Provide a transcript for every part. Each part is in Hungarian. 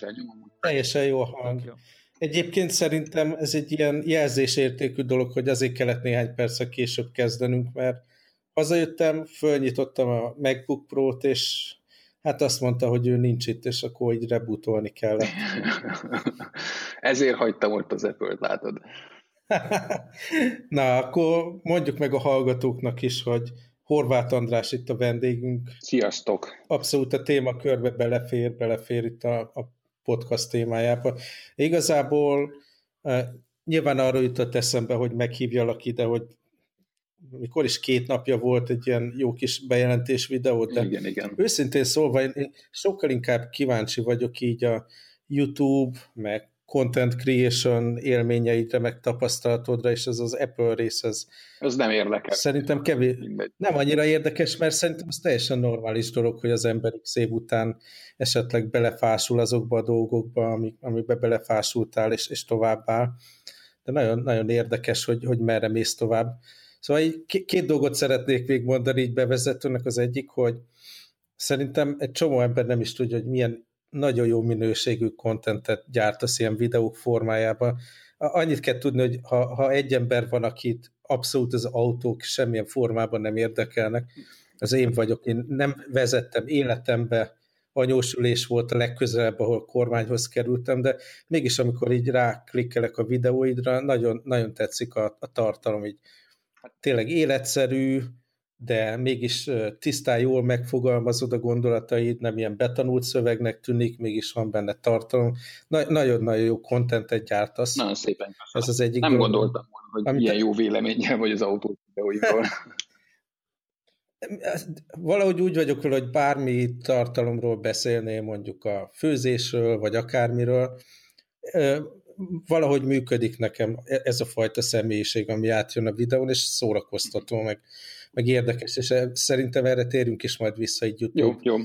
lehessen nyomni. Teljesen jó a hang. Egyébként szerintem ez egy ilyen jelzésértékű dolog, hogy azért kellett néhány perc később kezdenünk, mert hazajöttem, fölnyitottam a MacBook Pro-t, és hát azt mondta, hogy ő nincs itt, és akkor így rebootolni kellett. Ezért hagytam ott az Apple-t, látod. Na, akkor mondjuk meg a hallgatóknak is, hogy Horváth András itt a vendégünk. Sziasztok! Abszolút a témakörbe belefér, belefér itt a, a podcast témájába. Igazából uh, nyilván arról jutott eszembe, hogy meghívjalak ide, hogy mikor is két napja volt egy ilyen jó kis bejelentés videó, de igen, igen. őszintén szólva én sokkal inkább kíváncsi vagyok így a YouTube, meg content creation élményeidre, meg tapasztalatodra, és ez az Apple rész, ez, ez nem érdekes. Szerintem kevés, nem annyira érdekes, mert szerintem ez teljesen normális dolog, hogy az ember x év után esetleg belefásul azokba a dolgokba, amik, amikbe belefásultál, és, és továbbá. De nagyon, nagyon érdekes, hogy, hogy merre mész tovább. Szóval így két dolgot szeretnék még mondani így bevezetőnek. Az egyik, hogy szerintem egy csomó ember nem is tudja, hogy milyen nagyon jó minőségű kontentet gyártasz ilyen videók formájában. Annyit kell tudni, hogy ha, ha egy ember van, akit abszolút az autók semmilyen formában nem érdekelnek, az én vagyok, én nem vezettem életembe, anyósülés volt a legközelebb, ahol kormányhoz kerültem, de mégis amikor így ráklikkelek a videóidra, nagyon, nagyon tetszik a, a tartalom, így tényleg életszerű, de mégis tisztán jól megfogalmazod a gondolataid, nem ilyen betanult szövegnek tűnik, mégis van benne tartalom. Nagyon-nagyon jó kontentet gyártasz. Nagyon szépen Ez az egyik Nem dolog, gondoltam volna, hogy amit ilyen jó véleménnyel vagy az autó videóiról. Valahogy úgy vagyok vele, hogy bármi tartalomról beszélnél, mondjuk a főzésről, vagy akármiről, valahogy működik nekem e-, ez a fajta személyiség, ami átjön a videón, és szórakoztató, meg, meg érdekes, és e, szerintem erre térünk is majd vissza egy YouTube jó, jó.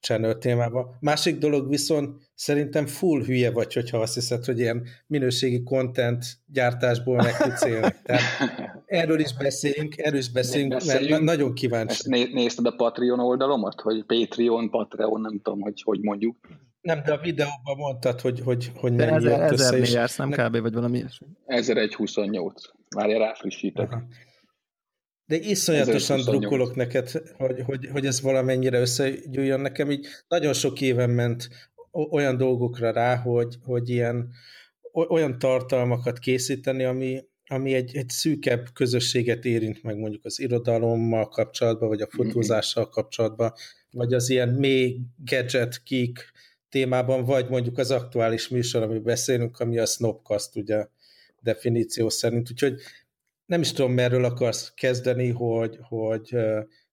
channel témába. Másik dolog viszont szerintem full hülye vagy, hogyha azt hiszed, hogy ilyen minőségi content gyártásból meg tudsz élni. Tehát erről is beszéljünk, erről is beszéljünk, beszéljünk. mert nagyon kíváncsi. Ezt né- nézted a Patreon oldalomat, hogy Patreon, Patreon, nem tudom, hogy hogy mondjuk. Nem, de a videóban mondtad, hogy, hogy, hogy nem ezer, jött össze. Ezer jársz, nem kb. vagy valami ilyesmi. 1128. Már ráfrissítek. Aha. De iszonyatosan drukkolok neked, hogy, hogy, hogy ez valamennyire összegyűjjön nekem. Így nagyon sok éven ment olyan dolgokra rá, hogy, hogy ilyen olyan tartalmakat készíteni, ami, ami egy, egy szűkebb közösséget érint meg mondjuk az irodalommal kapcsolatban, vagy a fotózással kapcsolatban, vagy az ilyen mély gadget geek témában, vagy mondjuk az aktuális műsor, ami beszélünk, ami a Snopcast, ugye definíció szerint. Úgyhogy nem is tudom, merről akarsz kezdeni, hogy, hogy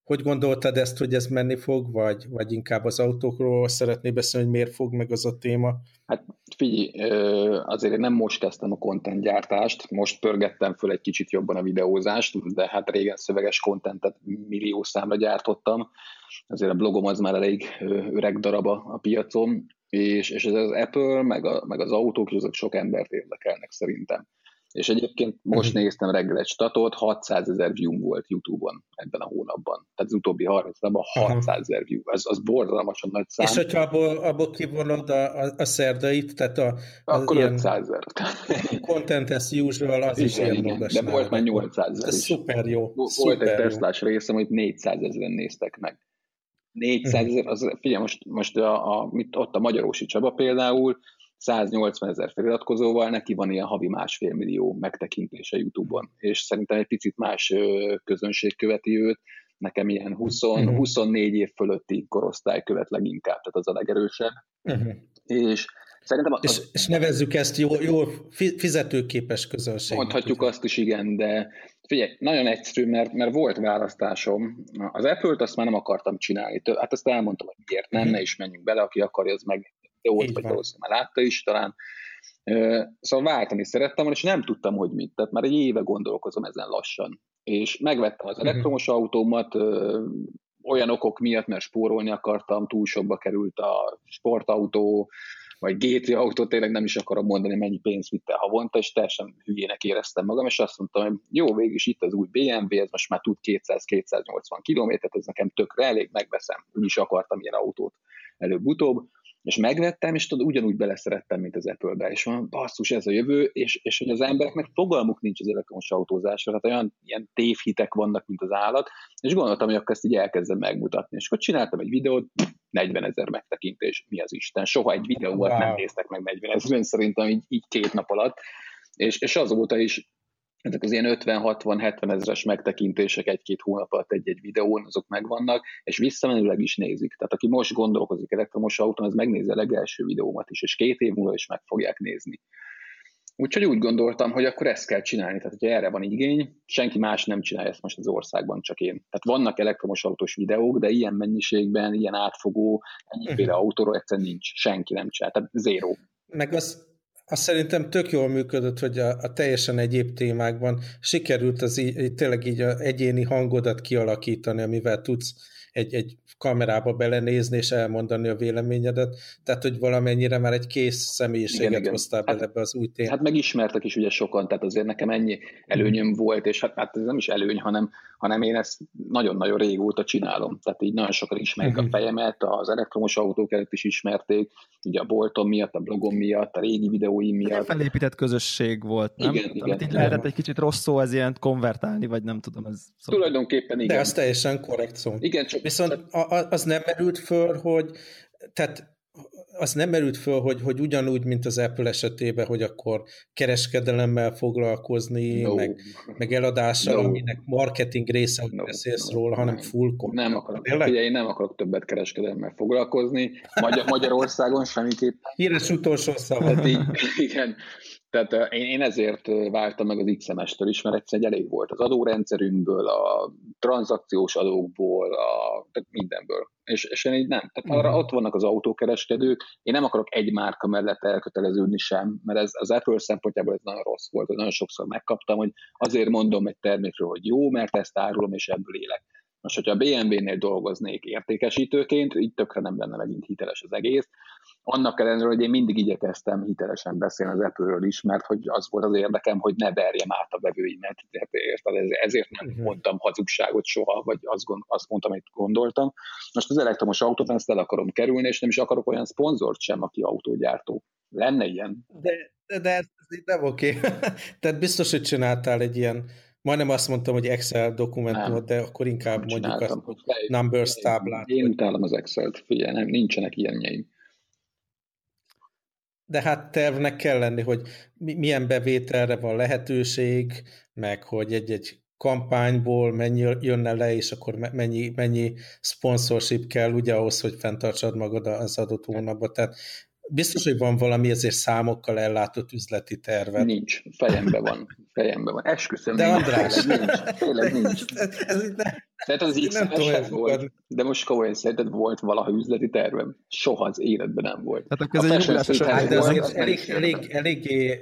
hogy gondoltad ezt, hogy ez menni fog, vagy, vagy inkább az autókról szeretné beszélni, hogy miért fog meg az a téma? Hát figyelj, azért én nem most kezdtem a content gyártást, most pörgettem föl egy kicsit jobban a videózást, de hát régen szöveges contentet millió számra gyártottam, azért a blogom az már elég öreg darab a, a piacon, és, és ez az Apple, meg, a, meg az autók, azok sok embert érdekelnek szerintem. És egyébként most uh-huh. néztem reggel egy statot, 600 ezer view volt YouTube-on ebben a hónapban. Tehát az utóbbi 30 napban 600 ezer view. Ez az borzalmasan nagy szám. És hogyha abból, abból kivonod a, a, a szerdait, tehát a, a Akkor 500 ezer. Content as usual, az igen, is ilyen igen. De volt már 800 ezer Ez szuper jó. Volt szuper egy Teslás részem, hogy 400 ezeren néztek meg. 400 ezer, az, figyelj, most, most a, a, mit, ott a Magyarósi Csaba például, 180 ezer feliratkozóval, neki van ilyen havi másfél millió megtekintése YouTube-on, és szerintem egy picit más közönség követi őt, nekem ilyen 20, uh-huh. 24 év fölötti korosztály követ leginkább, tehát az a legerősebb. Uh-huh. És Szerintem és, az, és nevezzük ezt jó, jó fizetőképes közönség. Mondhatjuk ugye? azt is, igen, de figyelj, nagyon egyszerű, mert, mert volt választásom. Az Apple-t azt már nem akartam csinálni. Hát ezt elmondtam, hogy miért nem, uh-huh. ne is menjünk bele, aki akarja, az meg videót, vagy valószínűleg már látta is talán. Szóval váltani szerettem és nem tudtam, hogy mit. Tehát már egy éve gondolkozom ezen lassan. És megvettem az mhm. elektromos autómat, olyan okok miatt, mert spórolni akartam, túl sokba került a sportautó, vagy GT autó, tényleg nem is akarom mondani, mennyi pénzt vitt el havonta, és teljesen hülyének éreztem magam, és azt mondtam, hogy jó, végül is itt az új BMW, ez most már tud 200-280 kilométert, ez nekem tökre elég, megveszem, úgyis akartam ilyen autót előbb-utóbb, És megvettem, és tudod, ugyanúgy beleszerettem, mint az Apple-be, és van, basszus, ez a jövő, és, és hogy az embereknek fogalmuk nincs az elektromos autózásra, tehát olyan ilyen tévhitek vannak, mint az állat, és gondoltam, hogy akkor ezt így elkezdem megmutatni. És akkor csináltam egy videót, 40 ezer megtekintés, mi az Isten. Soha egy videót wow. nem néztek meg 40 ezeren, szerintem így, így két nap alatt. És, és azóta is ezek az ilyen 50-60-70 ezeres megtekintések egy-két hónap alatt egy-egy videón, azok megvannak, és visszamenőleg is nézik. Tehát aki most gondolkozik elektromos autón, az megnézi a legelső videómat is, és két év múlva is meg fogják nézni. Úgyhogy úgy gondoltam, hogy akkor ezt kell csinálni. Tehát, hogyha erre van igény, senki más nem csinálja ezt most az országban, csak én. Tehát vannak elektromos autós videók, de ilyen mennyiségben, ilyen átfogó, ennyiféle uh-huh. autóról egyszerűen nincs. Senki nem csinál. Tehát zéro. Meg az, azt szerintem tök jól működött, hogy a, a teljesen egyéb témákban sikerült az így, tényleg így a egyéni hangodat kialakítani, amivel tudsz egy, egy kamerába belenézni és elmondani a véleményedet, tehát hogy valamennyire már egy kész személyiséget igen, igen. hoztál hát, bele ebbe az új témába. Hát megismertek is ugye sokan, tehát azért nekem ennyi előnyöm volt, és hát, hát ez nem is előny, hanem, hanem én ezt nagyon-nagyon régóta csinálom. Tehát így nagyon sokan ismerik a mhm. fejemet, az elektromos autók előtt is ismerték, ugye a boltom miatt, a blogom miatt, a régi videóim miatt. Egy felépített közösség volt, nem? Igen, igen, így lehetett egy kicsit rossz szó, ez ilyen konvertálni, vagy nem tudom. Ez szó. Tulajdonképpen igen. De az teljesen korrekt szó. Igen, csak... Viszont az nem merült föl, hogy tehát az nem merült föl, hogy, hogy ugyanúgy, mint az Apple esetében, hogy akkor kereskedelemmel foglalkozni, no. meg, meg eladással, no. aminek marketing része, hogy no. beszélsz no. róla, hanem full content. Nem akarok. Ugye én nem akarok többet kereskedelemmel foglalkozni. Magyar, Magyarországon semmiképp. Híres utolsó szava. Hát így, igen. Tehát én, én ezért váltam meg az XMS-től is, mert egyszerűen elég volt az adórendszerünkből, a tranzakciós adókból, a, tehát mindenből. És, és én így nem. Tehát arra ott vannak az autókereskedők, én nem akarok egy márka mellett elköteleződni sem, mert ez az Apple szempontjából ez nagyon rossz volt, nagyon sokszor megkaptam, hogy azért mondom egy termékről, hogy jó, mert ezt árulom, és ebből élek. Most, hogyha a BMW-nél dolgoznék értékesítőként, így tökre nem lenne megint hiteles az egész. Annak ellenére, hogy én mindig igyekeztem hitelesen beszélni az Apple-ről is, mert hogy az volt az érdekem, hogy ne verjem át a vevőimet. Érted? Ezért nem uh-huh. mondtam hazugságot soha, vagy azt, gond, azt mondtam, amit gondoltam. Most az elektromos autót ezt el akarom kerülni, és nem is akarok olyan szponzort sem, aki autógyártó. Lenne ilyen? De, de, de ez, ez nem oké. Okay. Tehát biztos, hogy csináltál egy ilyen majdnem azt mondtam, hogy Excel dokumentumot, de akkor inkább nem mondjuk a numbers táblát. Én utálom az Excel-t, figyelj, nem, nincsenek ilyenjeim. De hát tervnek kell lenni, hogy milyen bevételre van lehetőség, meg hogy egy-egy kampányból mennyi jönne le, és akkor mennyi, mennyi sponsorship kell ugye ahhoz, hogy fenntartsad magad az adott hónapban. Tehát Biztos, hogy van valami ezért számokkal ellátott üzleti terve. Nincs, fejembe van, fejembe van. Esküszöm, de András. Tényleg nincs, tényleg nincs. Ez, ez, az x volt, de most komolyan szerinted volt valaha üzleti tervem? Soha az életben nem volt. Tehát akkor ez egy hát, de azért elég, elég, eléggé,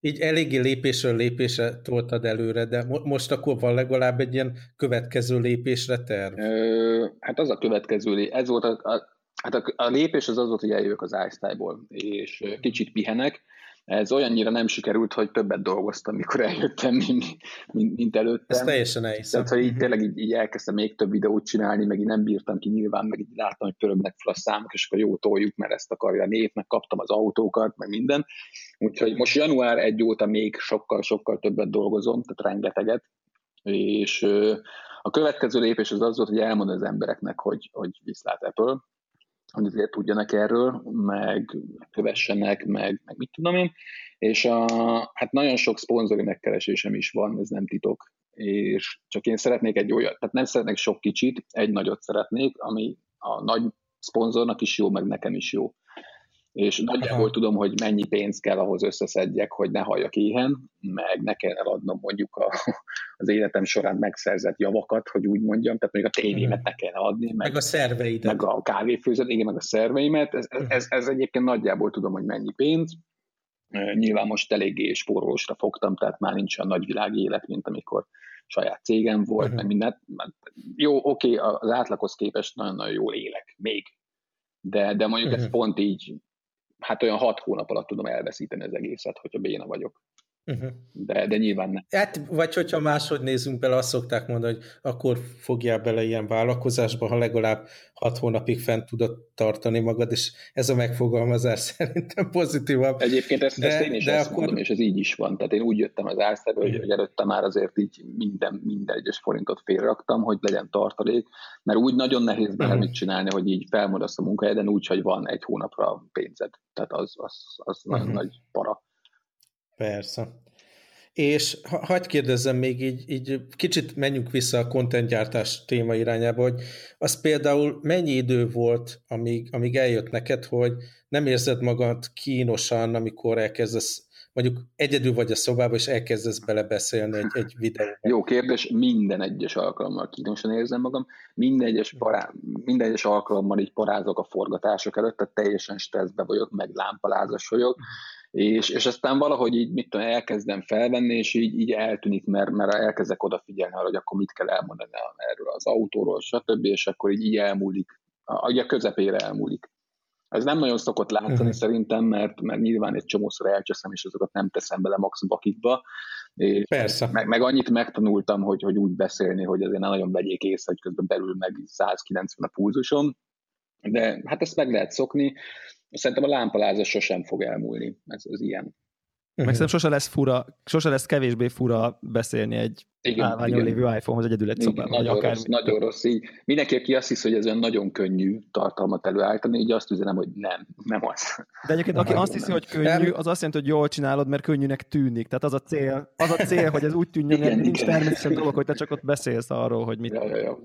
így eléggé lépésről lépésre toltad előre, de most akkor van legalább egy ilyen következő lépésre terv? Ö, hát az a következő, ez volt a, a Hát a, a lépés az az volt, hogy eljövök az iStyle-ból, és kicsit pihenek. Ez olyannyira nem sikerült, hogy többet dolgoztam, mikor eljöttem, mint, mint, mint előttem. Ez teljesen elhiszem. Tehát, hogy így, mhm. tényleg így, így elkezdtem még több videót csinálni, meg így nem bírtam ki nyilván, meg így láttam, hogy pörögnek fel a számok, és akkor jó toljuk, mert ezt akarja a név, meg kaptam az autókat, meg minden. Úgyhogy most január 1 óta még sokkal-sokkal többet dolgozom, tehát rengeteget, és a következő lépés az az volt, hogy elmondom az embereknek, hogy, hogy viszlát Apple, hogy azért tudjanak erről, meg kövessenek, meg, meg mit tudom én, és a, hát nagyon sok szponzori megkeresésem is van, ez nem titok, és csak én szeretnék egy olyat, tehát nem szeretnék sok kicsit, egy nagyot szeretnék, ami a nagy szponzornak is jó, meg nekem is jó és nagyjából Aha. tudom, hogy mennyi pénz kell ahhoz összeszedjek, hogy ne halljak éhen, meg ne kell eladnom mondjuk a, az életem során megszerzett javakat, hogy úgy mondjam, tehát még a tévémet ne kell adni. Meg, meg a szerveidet. Meg a kávéfőzet, igen, meg a szerveimet. Ez, ez, ez, ez egyébként nagyjából tudom, hogy mennyi pénz. Nyilván most eléggé spórolósra fogtam, tehát már nincs olyan nagyvilági élet, mint amikor saját cégem volt, uh-huh. meg mindent. Jó, oké, okay, az átlaghoz képest nagyon-nagyon jól élek, még. De, de mondjuk uh-huh. ez pont így hát olyan hat hónap alatt tudom elveszíteni az egészet, hogyha béna vagyok. Uh-huh. De, de nyilván nem. Hát, vagy hogyha máshogy nézünk bele, azt szokták mondani, hogy akkor fogjál bele ilyen vállalkozásba, ha legalább hat hónapig fent tudod tartani magad, és ez a megfogalmazás szerintem pozitívabb. Egyébként ezt, de, ezt én is de ezt akkor... mondom, és ez így is van. Tehát én úgy jöttem az árszerbe, hogy, hogy előtte már azért így minden, minden egyes forintot félraktam, hogy legyen tartalék, mert úgy nagyon nehéz bele uh-huh. csinálni, hogy így felmadasz a munkahelyeden úgy, hogy van egy hónapra pénzed. Tehát az, az, az uh-huh. nagyon nagy para. Persze. És ha, hagyd kérdezzem még így, így kicsit menjünk vissza a contentgyártás téma irányába, hogy az például mennyi idő volt, amíg, amíg eljött neked, hogy nem érzed magad kínosan, amikor elkezdesz mondjuk egyedül vagy a szobában, és elkezdesz belebeszélni egy, egy videóban. Jó kérdés, minden egyes alkalommal kínosan érzem magam, minden egyes, pará, minden egyes alkalommal így parázok a forgatások előtt, tehát teljesen stresszbe vagyok, meg lámpalázas vagyok, és, és aztán valahogy így, mit tudom, elkezdem felvenni, és így, így eltűnik, mert, mert elkezdek odafigyelni arra, hogy akkor mit kell elmondani erről az autóról, stb., és akkor így, így elmúlik, a, a közepére elmúlik. Ez nem nagyon szokott látszani uh-huh. szerintem, mert, mert nyilván egy csomószor elcseszem, és azokat nem teszem bele max bakikba. És Persze. Meg, meg annyit megtanultam, hogy, hogy úgy beszélni, hogy azért ne nagyon vegyék észre, hogy közben belül meg 190 a pulzusom, de hát ezt meg lehet szokni. Szerintem a lámpalázás sosem fog elmúlni, ez, ez ilyen. Meg uh-huh. szerintem sose lesz fura, sosem lesz kevésbé fura beszélni egy igen, állványon lévő iPhone-hoz egyedül egy szobában. Nagyon, akár rossz, nagyon rossz. Így mindenki, aki azt hisz, hogy ez olyan nagyon könnyű tartalmat előállítani, így azt üzenem, hogy nem, nem az. De egyébként aki azt hiszi, hogy könnyű, az azt jelenti, hogy jól csinálod, mert könnyűnek tűnik. Tehát az a cél, az a cél hogy ez úgy tűnjön, hogy nincs természetesen dolog, hogy te csak ott beszélsz arról, hogy mit. Ja, ja, ja.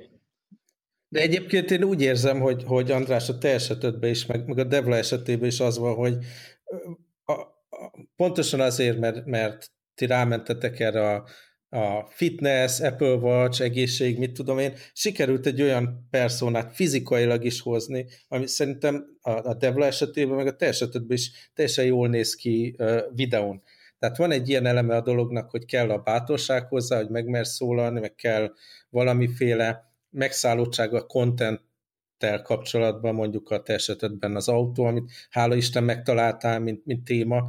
De egyébként én úgy érzem, hogy, hogy András a te esetedben is, meg, meg a Devla esetében is az van, hogy a, a, pontosan azért, mert, mert ti rámentetek erre a, a fitness, Apple Watch, egészség, mit tudom én, sikerült egy olyan personát fizikailag is hozni, ami szerintem a, a Devla esetében, meg a te esetedben is teljesen jól néz ki uh, videón. Tehát van egy ilyen eleme a dolognak, hogy kell a bátorság hozzá, hogy megmersz szólalni, meg kell valamiféle megszállottság a content kapcsolatban, mondjuk a te esetedben az autó, amit hála Isten megtaláltál, mint, mint téma,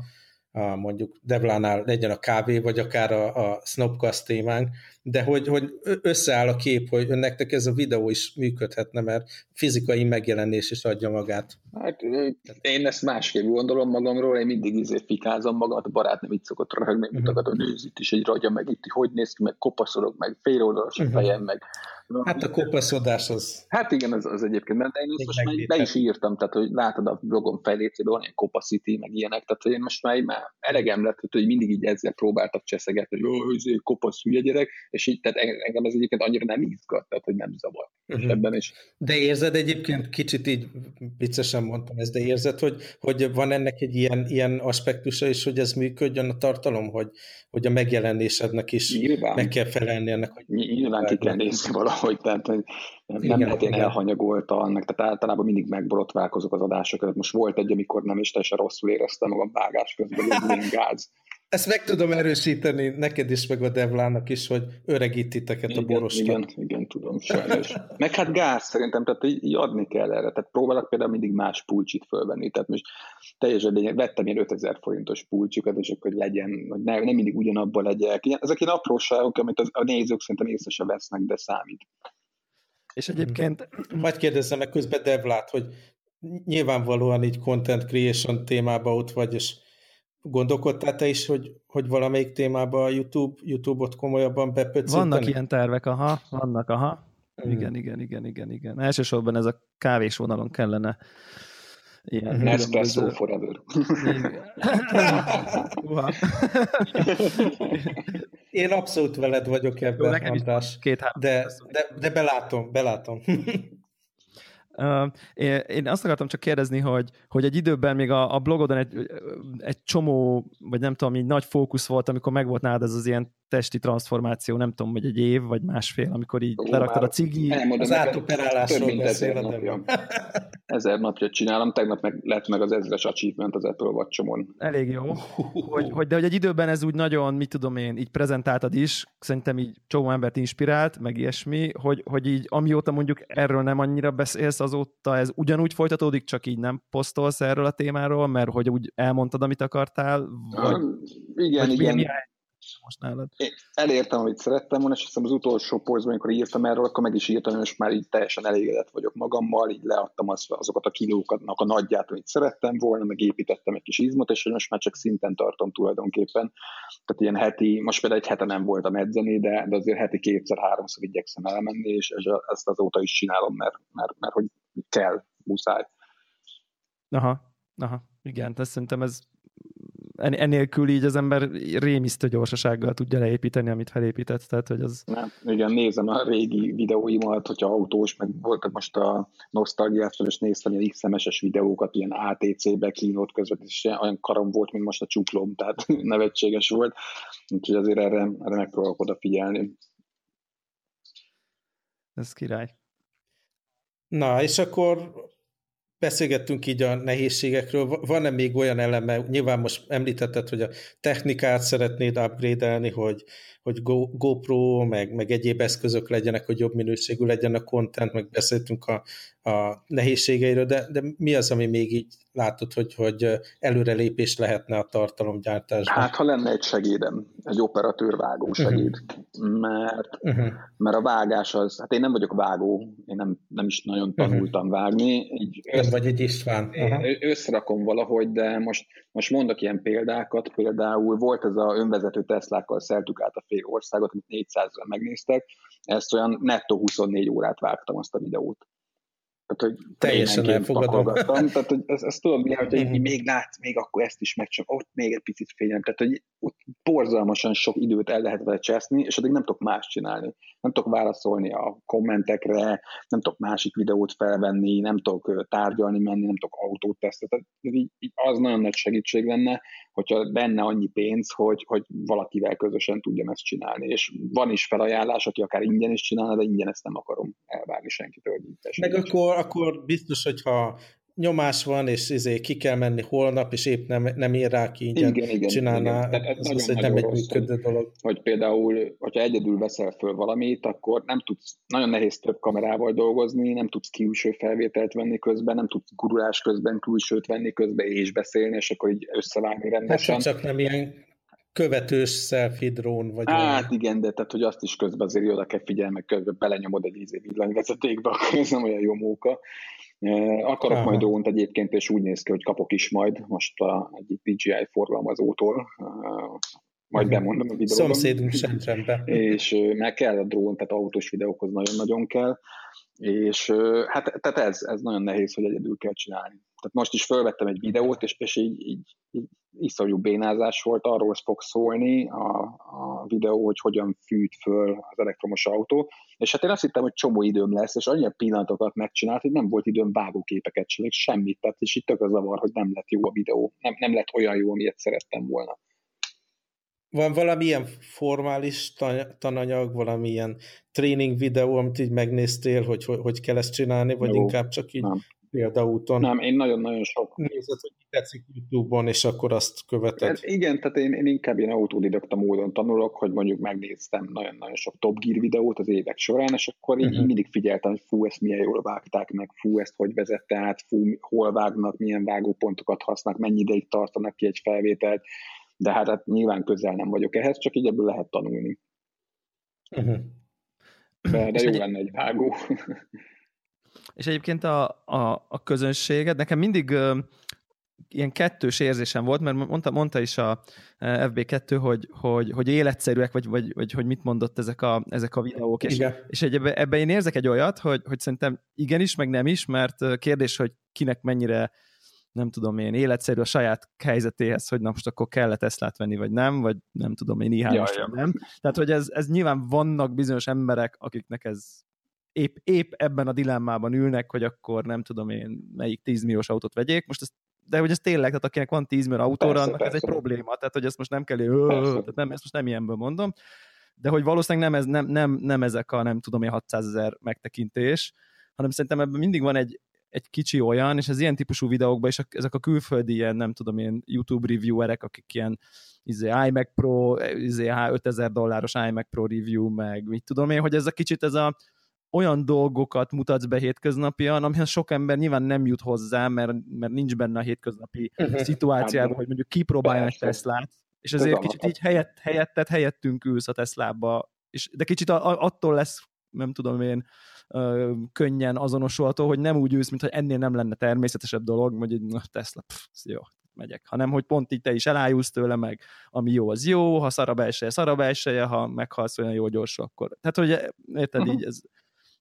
a, mondjuk Devlánál legyen a kávé, vagy akár a, a Snopcast témánk, de hogy, hogy összeáll a kép, hogy önnek ez a videó is működhetne, mert fizikai megjelenés is adja magát. Hát én ezt másképp gondolom magamról, én mindig izé fikázom magamat, a barátnőm itt szokott röhögni, mutogat, hogy nézd itt is egy ragya, meg itt hogy néz ki, meg kopaszolok, meg féloldalas a mhm. fejem, meg Hát a kopaszodás az... Hát igen, az, az egyébként, de én most már be is írtam, tehát hogy látod a blogom fejlécében van ilyen Copacity, meg ilyenek, tehát hogy én most már, már elegem lett, hogy mindig így ezzel próbáltak cseszegetni, hogy jó, ez egy kopasz hülye gyerek, és így, tehát engem ez egyébként annyira nem izgat, tehát hogy nem zavar. Uh-huh. Ebben is. De érzed egyébként, kicsit így viccesen mondtam ezt, de érzed, hogy, hogy van ennek egy ilyen, ilyen aspektusa is, hogy ez működjön a tartalom, hogy, hogy a megjelenésednek is Nyilván. meg kell felelni ennek, hogy... Nyilván ki kell nézni valahogy, tehát hogy nem, igen, nem lehet én elhanyagolta annak, tehát általában mindig megborotválkozok az adásokat. Most volt egy, amikor nem is teljesen rosszul éreztem magam vágás közben, hogy gáz. Ezt meg tudom erősíteni neked is, meg a Devlának is, hogy öregít titeket igen, a borostat. Igen, igen, tudom, sajnos. meg hát gáz szerintem, tehát így adni kell erre. Tehát próbálok például mindig más pulcsit fölvenni. Tehát most teljesen lényeg, vettem ilyen 5000 forintos pulcsikat, és akkor legyen, hogy ne, nem mindig ugyanabban legyek. Ilyen, ezek ilyen apróságok, amit az, a nézők szerintem észre se vesznek, de számít. És egyébként... Majd kérdezzem meg közben Devlát, hogy nyilvánvalóan így content creation témában ott vagy, és Gondolkodtál te is, hogy, hogy valamelyik témába a YouTube, YouTube-ot komolyabban bepöccinteni? Vannak ilyen tervek, aha, vannak, aha. Hmm. Igen, igen, igen, igen, igen. Elsősorban ez a kávés vonalon kellene ilyen Nespresso forever. Én abszolút veled vagyok ebben, Jó, András. Két de, de, de belátom, belátom. Én azt akartam csak kérdezni, hogy, hogy egy időben még a, a blogodon egy, egy csomó, vagy nem tudom, így nagy fókusz volt, amikor meg volt nálad ez az ilyen testi transformáció, nem tudom, hogy egy év, vagy másfél, amikor így Ó, leraktad a cigi. Az átoperálásról beszél. Ezer napja csinálom, tegnap meg lett meg az ezres achievement az Apple watch Elég jó. Hogy, hogy, de hogy egy időben ez úgy nagyon, mit tudom én, így prezentáltad is, szerintem így csomó embert inspirált, meg ilyesmi, hogy, hogy így amióta mondjuk erről nem annyira beszélsz, azóta ez ugyanúgy folytatódik, csak így nem posztolsz erről a témáról, mert hogy úgy elmondtad, amit akartál? Vagy, igen, vagy igen. Milyen, most nálad? Én elértem, amit szerettem volna, és azt hiszem az utolsó posztban, amikor írtam erről, akkor meg is írtam, most már így teljesen elégedett vagyok magammal, így leadtam az, azokat a kilókat, a nagyját, amit szerettem volna, meg építettem egy kis izmot, és most már csak szinten tartom tulajdonképpen. Tehát ilyen heti, most például egy hete nem voltam edzeni, de, de azért heti kétszer-háromszor igyekszem elmenni, és ezt azóta is csinálom, mert, mert, mert hogy kell, muszáj. Aha, aha, igen, tehát szerintem ez enélkül így az ember rémisztő gyorsasággal tudja leépíteni, amit felépített, tehát hogy az... Nem, igen, nézem a régi videóimat, hogyha autós, meg voltak most a nosztalgiát fel, és néztem ilyen XMS-es videókat, ilyen ATC-be kínót és olyan karom volt, mint most a csuklóm, tehát nevetséges volt, úgyhogy azért erre, erre megpróbálok odafigyelni. Ez király. Na, és akkor beszélgettünk így a nehézségekről, van-e még olyan eleme, nyilván most említetted, hogy a technikát szeretnéd upgrade hogy, hogy Go, GoPro, meg, meg egyéb eszközök legyenek, hogy jobb minőségű legyen a content, meg beszéltünk a, a nehézségeiről, de, de mi az, ami még így látod, hogy, hogy előrelépés lehetne a tartalomgyártásban? Hát, ha lenne egy segédem, egy operatőr vágó segéd, uh-huh. mert, uh-huh. mert a vágás az, hát én nem vagyok vágó, én nem, nem is nagyon mhm. tanultam uh-huh. vágni. Így össz, vagy egy István. Uh-huh. Összerakom valahogy, de most, most mondok ilyen példákat, például volt ez a önvezető Teslákkal szeltük át a fél országot, amit 400-ra megnéztek, ezt olyan nettó 24 órát vágtam azt a videót. Tehát, hogy Teljesen elfogadom. Tehát, hogy ezt, ezt tudod, mi, hogy uh-huh. még látsz, még akkor ezt is megcsinálom, ott még egy picit fényem. Tehát, hogy ott borzalmasan sok időt el lehet vele cseszni, és addig nem tudok más csinálni. Nem tudok válaszolni a kommentekre, nem tudok másik videót felvenni, nem tudok tárgyalni menni, nem tudok autót tesztelni. Tehát így, így az nagyon nagy segítség lenne, hogyha benne annyi pénz, hogy, hogy valakivel közösen tudjam ezt csinálni. És van is felajánlás, aki akár ingyen is csinálna, de ingyen ezt nem akarom elvárni senkitől. Meg akkor, akkor biztos, hogyha nyomás van, és izé, ki kell menni holnap, és épp nem, nem ér rá ki ingyen igen, igen, csinálná. Igen. Ez, az, nem egy működő dolog. Hogy például, hogyha egyedül veszel föl valamit, akkor nem tudsz, nagyon nehéz több kamerával dolgozni, nem tudsz külső felvételt venni közben, nem tudsz gurulás közben külsőt venni közben és beszélni, és akkor így összevágni rendesen. Hát csak nem ilyen követős selfie drón vagy Hát olyan. igen, de tehát, hogy azt is közben azért oda kell figyelni, meg közben belenyomod egy ízé villanyvezetékbe, akkor ez nem olyan jó móka. Akarok Aha. majd drónt egyébként, és úgy néz ki, hogy kapok is majd most a, egyik DJI forgalmazótól, majd bemondom a videóban. Szomszédunk sem És meg kell a drón, tehát autós videókhoz nagyon-nagyon kell, és hát tehát ez, ez nagyon nehéz, hogy egyedül kell csinálni. Tehát most is felvettem egy videót, és, és így, így, így iszonyú bénázás volt, arról fog szólni a, a videó, hogy hogyan fűt föl az elektromos autó, és hát én azt hittem, hogy csomó időm lesz, és annyi pillanatokat megcsinált, hogy nem volt időm vágóképeket csinálni, semmit, tehát és itt tök a zavar, hogy nem lett jó a videó, nem, nem lett olyan jó, amilyet szerettem volna. Van valamilyen formális tananyag, valamilyen tréning videó, amit így megnéztél, hogy hogy, kell ezt csinálni, vagy jó, inkább csak így nem példaúton. Nem, én nagyon-nagyon sok. Nézed, hogy tetszik YouTube-on, és akkor azt követed. Hát igen, tehát én, én inkább ilyen autodidakta módon tanulok, hogy mondjuk megnéztem nagyon-nagyon sok Top Gear videót az évek során, és akkor így, uh-huh. mindig figyeltem, hogy fú, ezt milyen jól vágták meg, fú, ezt hogy vezette át, fú, hol vágnak, milyen vágópontokat használnak, mennyi ideig tartanak ki egy felvételt, de hát, hát nyilván közel nem vagyok ehhez, csak így ebből lehet tanulni. Uh-huh. De, de jó lenne egy vágó. És egyébként a, a, a közönséget, nekem mindig ö, ilyen kettős érzésem volt, mert mondta, mondta is a FB2, hogy, hogy, hogy életszerűek, vagy, vagy, vagy hogy mit mondott ezek a, ezek a videók. És, és egy, ebbe, ebbe én érzek egy olyat, hogy, hogy szerintem igenis, meg nem is, mert kérdés, hogy kinek mennyire nem tudom én, életszerű a saját helyzetéhez, hogy na most akkor kellett Teslát venni, vagy nem, vagy nem tudom én, ih ja, ja. nem. Tehát, hogy ez, ez nyilván vannak bizonyos emberek, akiknek ez épp, épp ebben a dilemmában ülnek, hogy akkor nem tudom én, melyik 10 milliós autót vegyék. Most ezt de hogy ez tényleg, tehát akinek van 10 millió autóra, persze, annak persze. ez egy probléma, tehát hogy ezt most nem kell, tehát nem, ezt most nem ilyenből mondom, de hogy valószínűleg nem, ez, nem, nem, nem ezek a nem tudom én 600 ezer megtekintés, hanem szerintem ebben mindig van egy, egy kicsi olyan, és az ilyen típusú videókban is ezek a külföldi ilyen, nem tudom én, YouTube reviewerek, akik ilyen izé, iMac Pro, izé, 5000 dolláros iMac Pro review, meg mit tudom én, hogy ez a kicsit ez a olyan dolgokat mutatsz be hétköznapian, amihez sok ember nyilván nem jut hozzá, mert, mert nincs benne a hétköznapi uh-huh. szituáciában, hogy mondjuk kipróbálja egy Teslát, és ezért kicsit így helyett, helyettet, helyettünk ülsz a Teslába, és, de kicsit a, attól lesz, nem tudom én, ö, könnyen azonosolható, hogy nem úgy ülsz, mintha ennél nem lenne természetesebb dolog, hogy na, Tesla, pff, jó, megyek, hanem hogy pont így te is elájulsz tőle, meg ami jó, az jó, ha szarabb elsője, szarabb elsője, ha meghalsz olyan jó gyors, akkor. Tehát, hogy érted uh-huh. így, ez,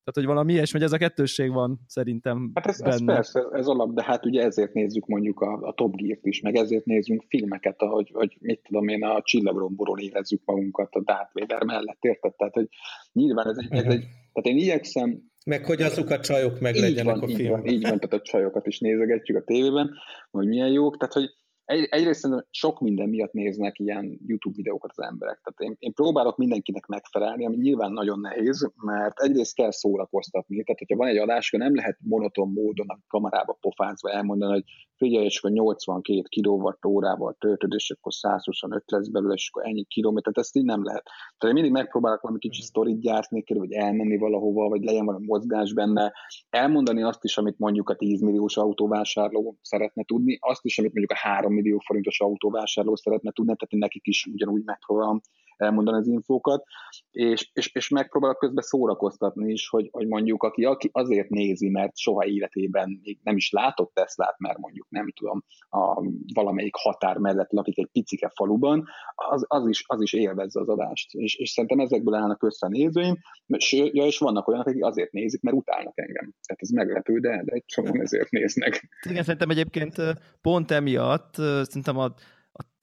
tehát, hogy valami ilyesmi, hogy ez a kettősség van szerintem Hát ez, ez persze, ez alap, de hát ugye ezért nézzük mondjuk a, a Top Gear-t is, meg ezért nézzünk filmeket, ahogy, hogy mit tudom én, a csillagromborról érezzük magunkat a Darth Vader mellett, érted? Tehát, hogy nyilván ez egy, ez egy tehát én igyekszem meg hogy azok a csajok meg legyenek van, a filmben. Így van, így van, tehát a csajokat is nézegetjük a tévében, hogy milyen jók, tehát hogy egy, egyrészt szerintem sok minden miatt néznek ilyen YouTube videókat az emberek. Tehát én, én próbálok mindenkinek megfelelni, ami nyilván nagyon nehéz, mert egyrészt kell szórakoztatni. Tehát, hogyha van egy adás, akkor nem lehet monoton módon a kamerába pofázva elmondani, hogy figyelj, és akkor 82 kilowatt órával töltöd, és akkor 125 lesz belőle, és akkor ennyi kilométert, ezt így nem lehet. Tehát én mindig megpróbálok valami kicsi mhm. sztorit gyártni, vagy elmenni valahova, vagy legyen valami mozgás benne, elmondani azt is, amit mondjuk a 10 milliós autóvásárló szeretne tudni, azt is, amit mondjuk a 3 millió forintos autóvásárló szeretne tudni, tehát én nekik is ugyanúgy megpróbálom elmondani az infókat, és, és, és megpróbálok közben szórakoztatni is, hogy, hogy mondjuk aki, aki azért nézi, mert soha életében még nem is látott Teslát, mert mondjuk nem tudom, a valamelyik határ mellett lakik egy picike faluban, az, az, is, az is élvezze az adást. És, és szerintem ezekből állnak össze a nézőim, és, ja, és vannak olyanok, akik azért nézik, mert utálnak engem. Tehát ez meglepő, de, de egy csomóan ezért néznek. Igen, szerintem egyébként pont emiatt szerintem a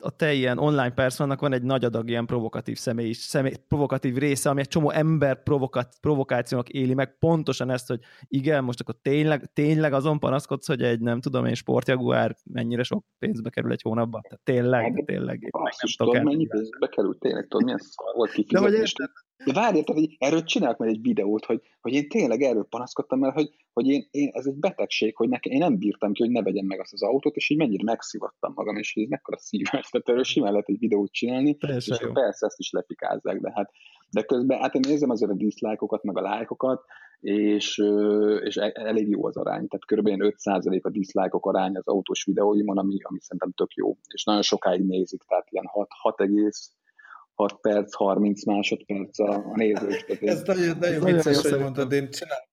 a te ilyen online personnak van egy nagy adag ilyen provokatív személy, személy provokatív része, ami egy csomó ember provokat, provokációnak éli meg pontosan ezt, hogy igen, most akkor tényleg, tényleg azon panaszkodsz, hogy egy nem tudom én sportjaguár mennyire sok pénzbe kerül egy hónapban? Tehát tényleg, hát, tényleg. Basszus, nem tudod, mennyi pénzbe kerül tényleg, tudod, milyen szar volt kifizetni. De, de várj, tehát, hogy erről csinálok majd egy videót, hogy, hogy én tényleg erről panaszkodtam, mert hogy, hogy én, én, ez egy betegség, hogy nekem, én nem bírtam ki, hogy ne vegyem meg azt az autót, és így mennyire megszivattam magam, és hogy ez mekkora szívás. Tehát erről simán lehet egy videót csinálni, persze, és jó. persze ezt is lefikázzák, de hát de közben hát én nézem azért a diszlájkokat, meg a lájkokat, és, és e, elég jó az arány, tehát kb. 5% a diszlájkok arány az autós videóimon, ami, ami szerintem tök jó, és nagyon sokáig nézik, tehát ilyen 6, 6 6 perc, 30 másodperc a, a nézős. Ez nagyon, nagyon vicces, hogy mondtad, én csinálom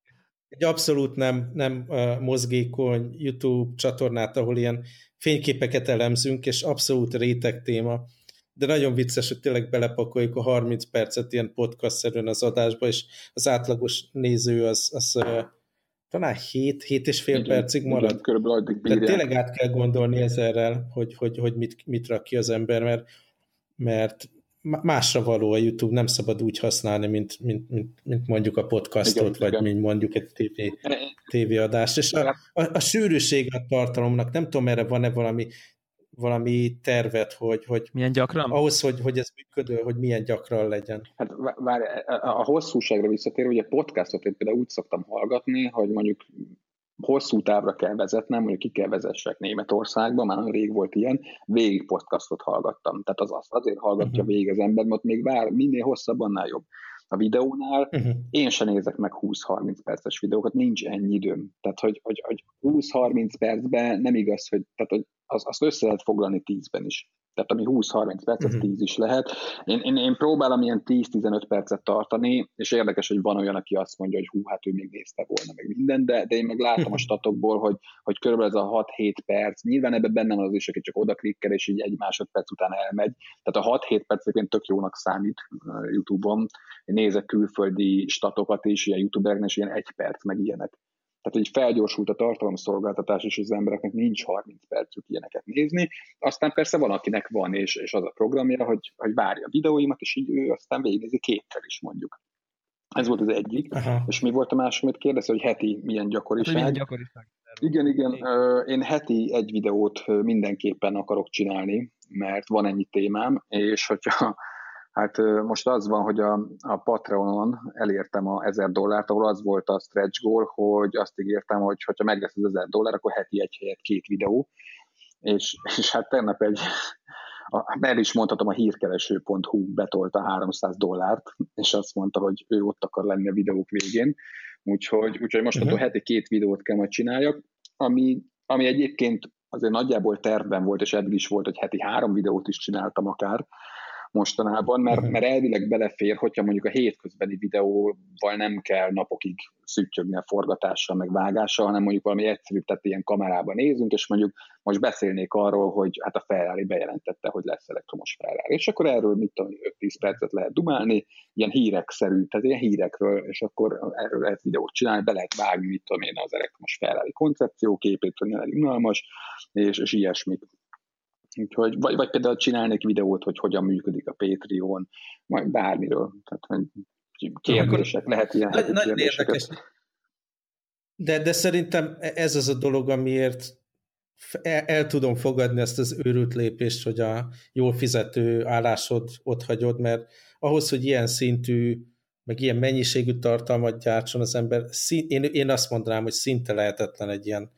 egy abszolút nem, nem mozgékony YouTube csatornát, ahol ilyen fényképeket elemzünk, és abszolút réteg téma, de nagyon vicces, hogy tényleg belepakoljuk a 30 percet ilyen podcast-szerűen az adásba, és az átlagos néző az, az talán 7, 7 és fél igen, percig marad. Igen, körülbelül addig bírják. Tehát tényleg át kell gondolni ezerrel, hogy, hogy, hogy mit, mit rak ki az ember, mert, mert másra való a YouTube, nem szabad úgy használni, mint, mint, mint, mint mondjuk a podcastot, igen, vagy igen. mint mondjuk egy TV, tévéadást. És a, a, a sűrűség a tartalomnak, nem tudom, erre van-e valami valami tervet, hogy, hogy milyen gyakran? Ahhoz, hogy, hogy ez működő, hogy milyen gyakran legyen. Hát várj, a hosszúságra visszatérve, ugye podcastot én például úgy szoktam hallgatni, hogy mondjuk hosszú távra kell vezetnem, mondjuk ki kell vezessek Németországba, már rég volt ilyen, végig podcastot hallgattam. Tehát az, az azért hallgatja uh-huh. végig az ember, mert még vár, minél hosszabb, annál jobb. A videónál uh-huh. én sem nézek meg 20-30 perces videókat, nincs ennyi időm. Tehát, hogy, hogy, hogy 20-30 percben nem igaz, hogy, tehát, hogy az, azt össze lehet foglalni 10-ben is tehát ami 20-30 perc, az uh-huh. Mhm. 10 is lehet. Én, én, én próbálom ilyen 10-15 percet tartani, és érdekes, hogy van olyan, aki azt mondja, hogy hú, hát ő még nézte volna meg minden, de, de én meg látom a statokból, hogy, hogy körülbelül ez a 6-7 perc, nyilván ebben benne van az is, aki csak oda klikker, és így egy másodperc után elmegy. Tehát a 6-7 perc egyébként tök jónak számít YouTube-on. Én nézek külföldi statokat is, ilyen youtubereknek, és ilyen egy perc, meg ilyenek. Tehát így felgyorsult a tartalomszolgáltatás, és az embereknek nincs 30 percük ilyeneket nézni. Aztán persze van, akinek van, és, és az a programja, hogy, hogy várja a videóimat, és így ő aztán végignézi kétszer is mondjuk. Ez volt az egyik. Aha. És mi volt a másik, amit kérdezte, hogy heti milyen gyakoriság? Hát, milyen gyakoriság? Igen, igen. Én heti egy videót mindenképpen akarok csinálni, mert van ennyi témám, és hogyha Hát most az van, hogy a, a Patreonon elértem a 1000 dollárt, ahol az volt a stretch goal, hogy azt ígértem, hogy ha meg lesz az 1000 dollár, akkor heti egy helyet két videó. És, és hát tegnap egy, a, el is mondhatom, a hírkereső.hu betolta 300 dollárt, és azt mondta, hogy ő ott akar lenni a videók végén. Úgyhogy, úgyhogy most uh-huh. heti két videót kell majd csináljak, ami, ami egyébként azért nagyjából tervben volt, és eddig is volt, hogy heti három videót is csináltam akár, mostanában, mert, mhm. mert elvileg belefér, hogyha mondjuk a hétközbeni videóval nem kell napokig szüttyögni a forgatással, meg vágással, hanem mondjuk valami egyszerűbb, tehát ilyen kamerában nézünk, és mondjuk most beszélnék arról, hogy hát a Ferrari bejelentette, hogy lesz elektromos Ferrari, és akkor erről mit tudom, 5-10 percet lehet dumálni, ilyen hírekszerű, tehát ilyen hírekről, és akkor erről lehet videót csinálni, be lehet vágni, mit tudom én, az elektromos Ferrari koncepcióképét, hogy ne legyen unalmas, és, és ilyesmit. Úgyhogy, vagy, vagy például csinálnék videót, hogy hogyan működik a Patreon, majd bármiről. Tehát, kérdések, Akkor lehet ilyen nagy, érdekes. De, de szerintem ez az a dolog, amiért el, el tudom fogadni ezt az őrült lépést, hogy a jól fizető állásod ott hagyod, mert ahhoz, hogy ilyen szintű, meg ilyen mennyiségű tartalmat gyártson az ember, szín, én, én azt mondanám, hogy szinte lehetetlen egy ilyen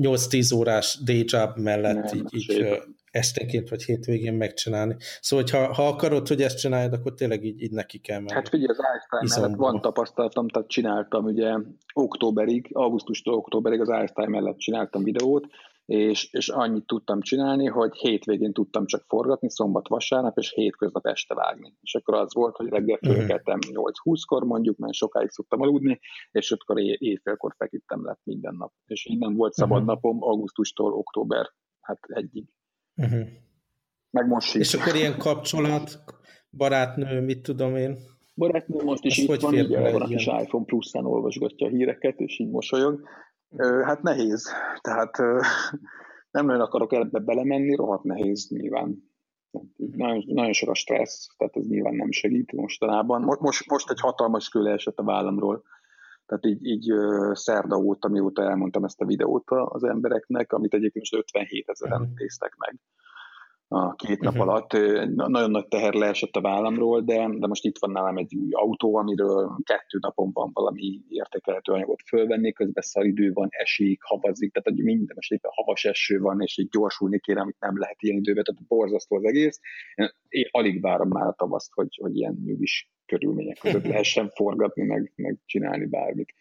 8-10 órás day job mellett nem, így, így esténként vagy hétvégén megcsinálni. Szóval, ha, ha akarod, hogy ezt csináljad, akkor tényleg így, így neki kell menni. Hát figyelj, az Einstein mellett van tapasztalatom, tehát csináltam ugye októberig, augusztustól októberig az Einstein mellett csináltam videót, és, és annyit tudtam csinálni, hogy hétvégén tudtam csak forgatni, szombat, vasárnap, és hétköznap este vágni. És akkor az volt, hogy reggel mhm. fölkeltem 8-20-kor mondjuk, mert sokáig szoktam aludni, és ötkor éjfélkor feküdtem lett minden nap. És nem volt szabad uh-huh. napom augusztustól október hát egyig. Uh-huh. Meg most is. És akkor ilyen kapcsolat, barátnő, mit tudom én? Barátnő most is Ezt itt van, így van a kis iPhone Plus-án olvasgatja a híreket, és így mosolyog. Hát nehéz, tehát nem nagyon akarok ebbe belemenni, rohadt nehéz nyilván. Nagyon, nagyon sok a stressz, tehát ez nyilván nem segít mostanában. Most, most egy hatalmas kő esett a vállamról, tehát így, így szerda óta, mióta elmondtam ezt a videót az embereknek, amit egyébként most 57 ezeren mhm. néztek meg a két nap uh-huh. alatt. Nagyon nagy teher leesett a vállamról, de, de most itt van nálam egy új autó, amiről kettő napon van valami értékelhető anyagot fölvenni, közben szaridő van, esik, havazik, tehát hogy minden, most éppen havas eső van, és így gyorsulni kéne, amit nem lehet ilyen időben, tehát borzasztó az egész. Én alig várom már a tavaszt, hogy, hogy ilyen nyugis körülmények között lehessen forgatni, meg, meg csinálni bármit.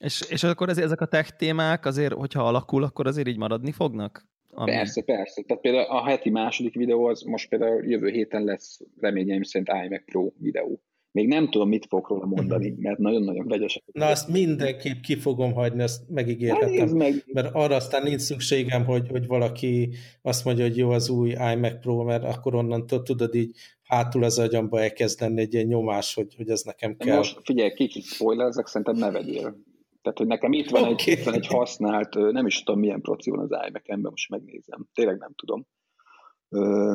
És, és akkor ezek a tech témák azért, hogyha alakul, akkor azért így maradni fognak? Ami... Persze, persze. Tehát például a heti második videó az most például jövő héten lesz reményeim szerint iMac Pro videó. Még nem tudom, mit fogok róla mondani, mhm. mert nagyon-nagyon vegyesek. Na, azt mindenképp ki fogom hagyni, ezt megígérhetem. Meg. Mert arra aztán nincs szükségem, hogy, hogy valaki azt mondja, hogy jó az új iMac Pro, mert akkor onnantól tudod így hátul az agyamba elkezd lenni egy ilyen nyomás, hogy, hogy ez nekem kell. Most figyelj, kicsit ezek szerintem ne vegyél. Tehát, hogy nekem itt van, okay. egy, itt van egy használt, nem is tudom milyen proci van az imac most megnézem. Tényleg nem tudom.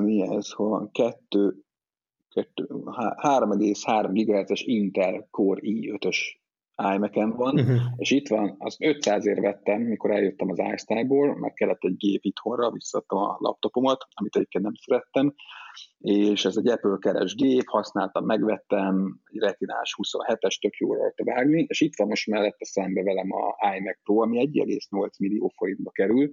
Mi ez? Hol Kettő, kettő, 3,3 GHz-es Intel Core i5-ös imac van, uh-huh. és itt van, az 500 ér vettem, mikor eljöttem az iStyle-ból, meg kellett egy gép itthonra, visszadtam a laptopomat, amit egyébként nem szerettem, és ez egy Apple keres gép, használtam, megvettem, egy retinás 27-es, tök jó rajta vágni, és itt van most mellette szembe velem a iMac Pro, ami 1,8 millió forintba kerül,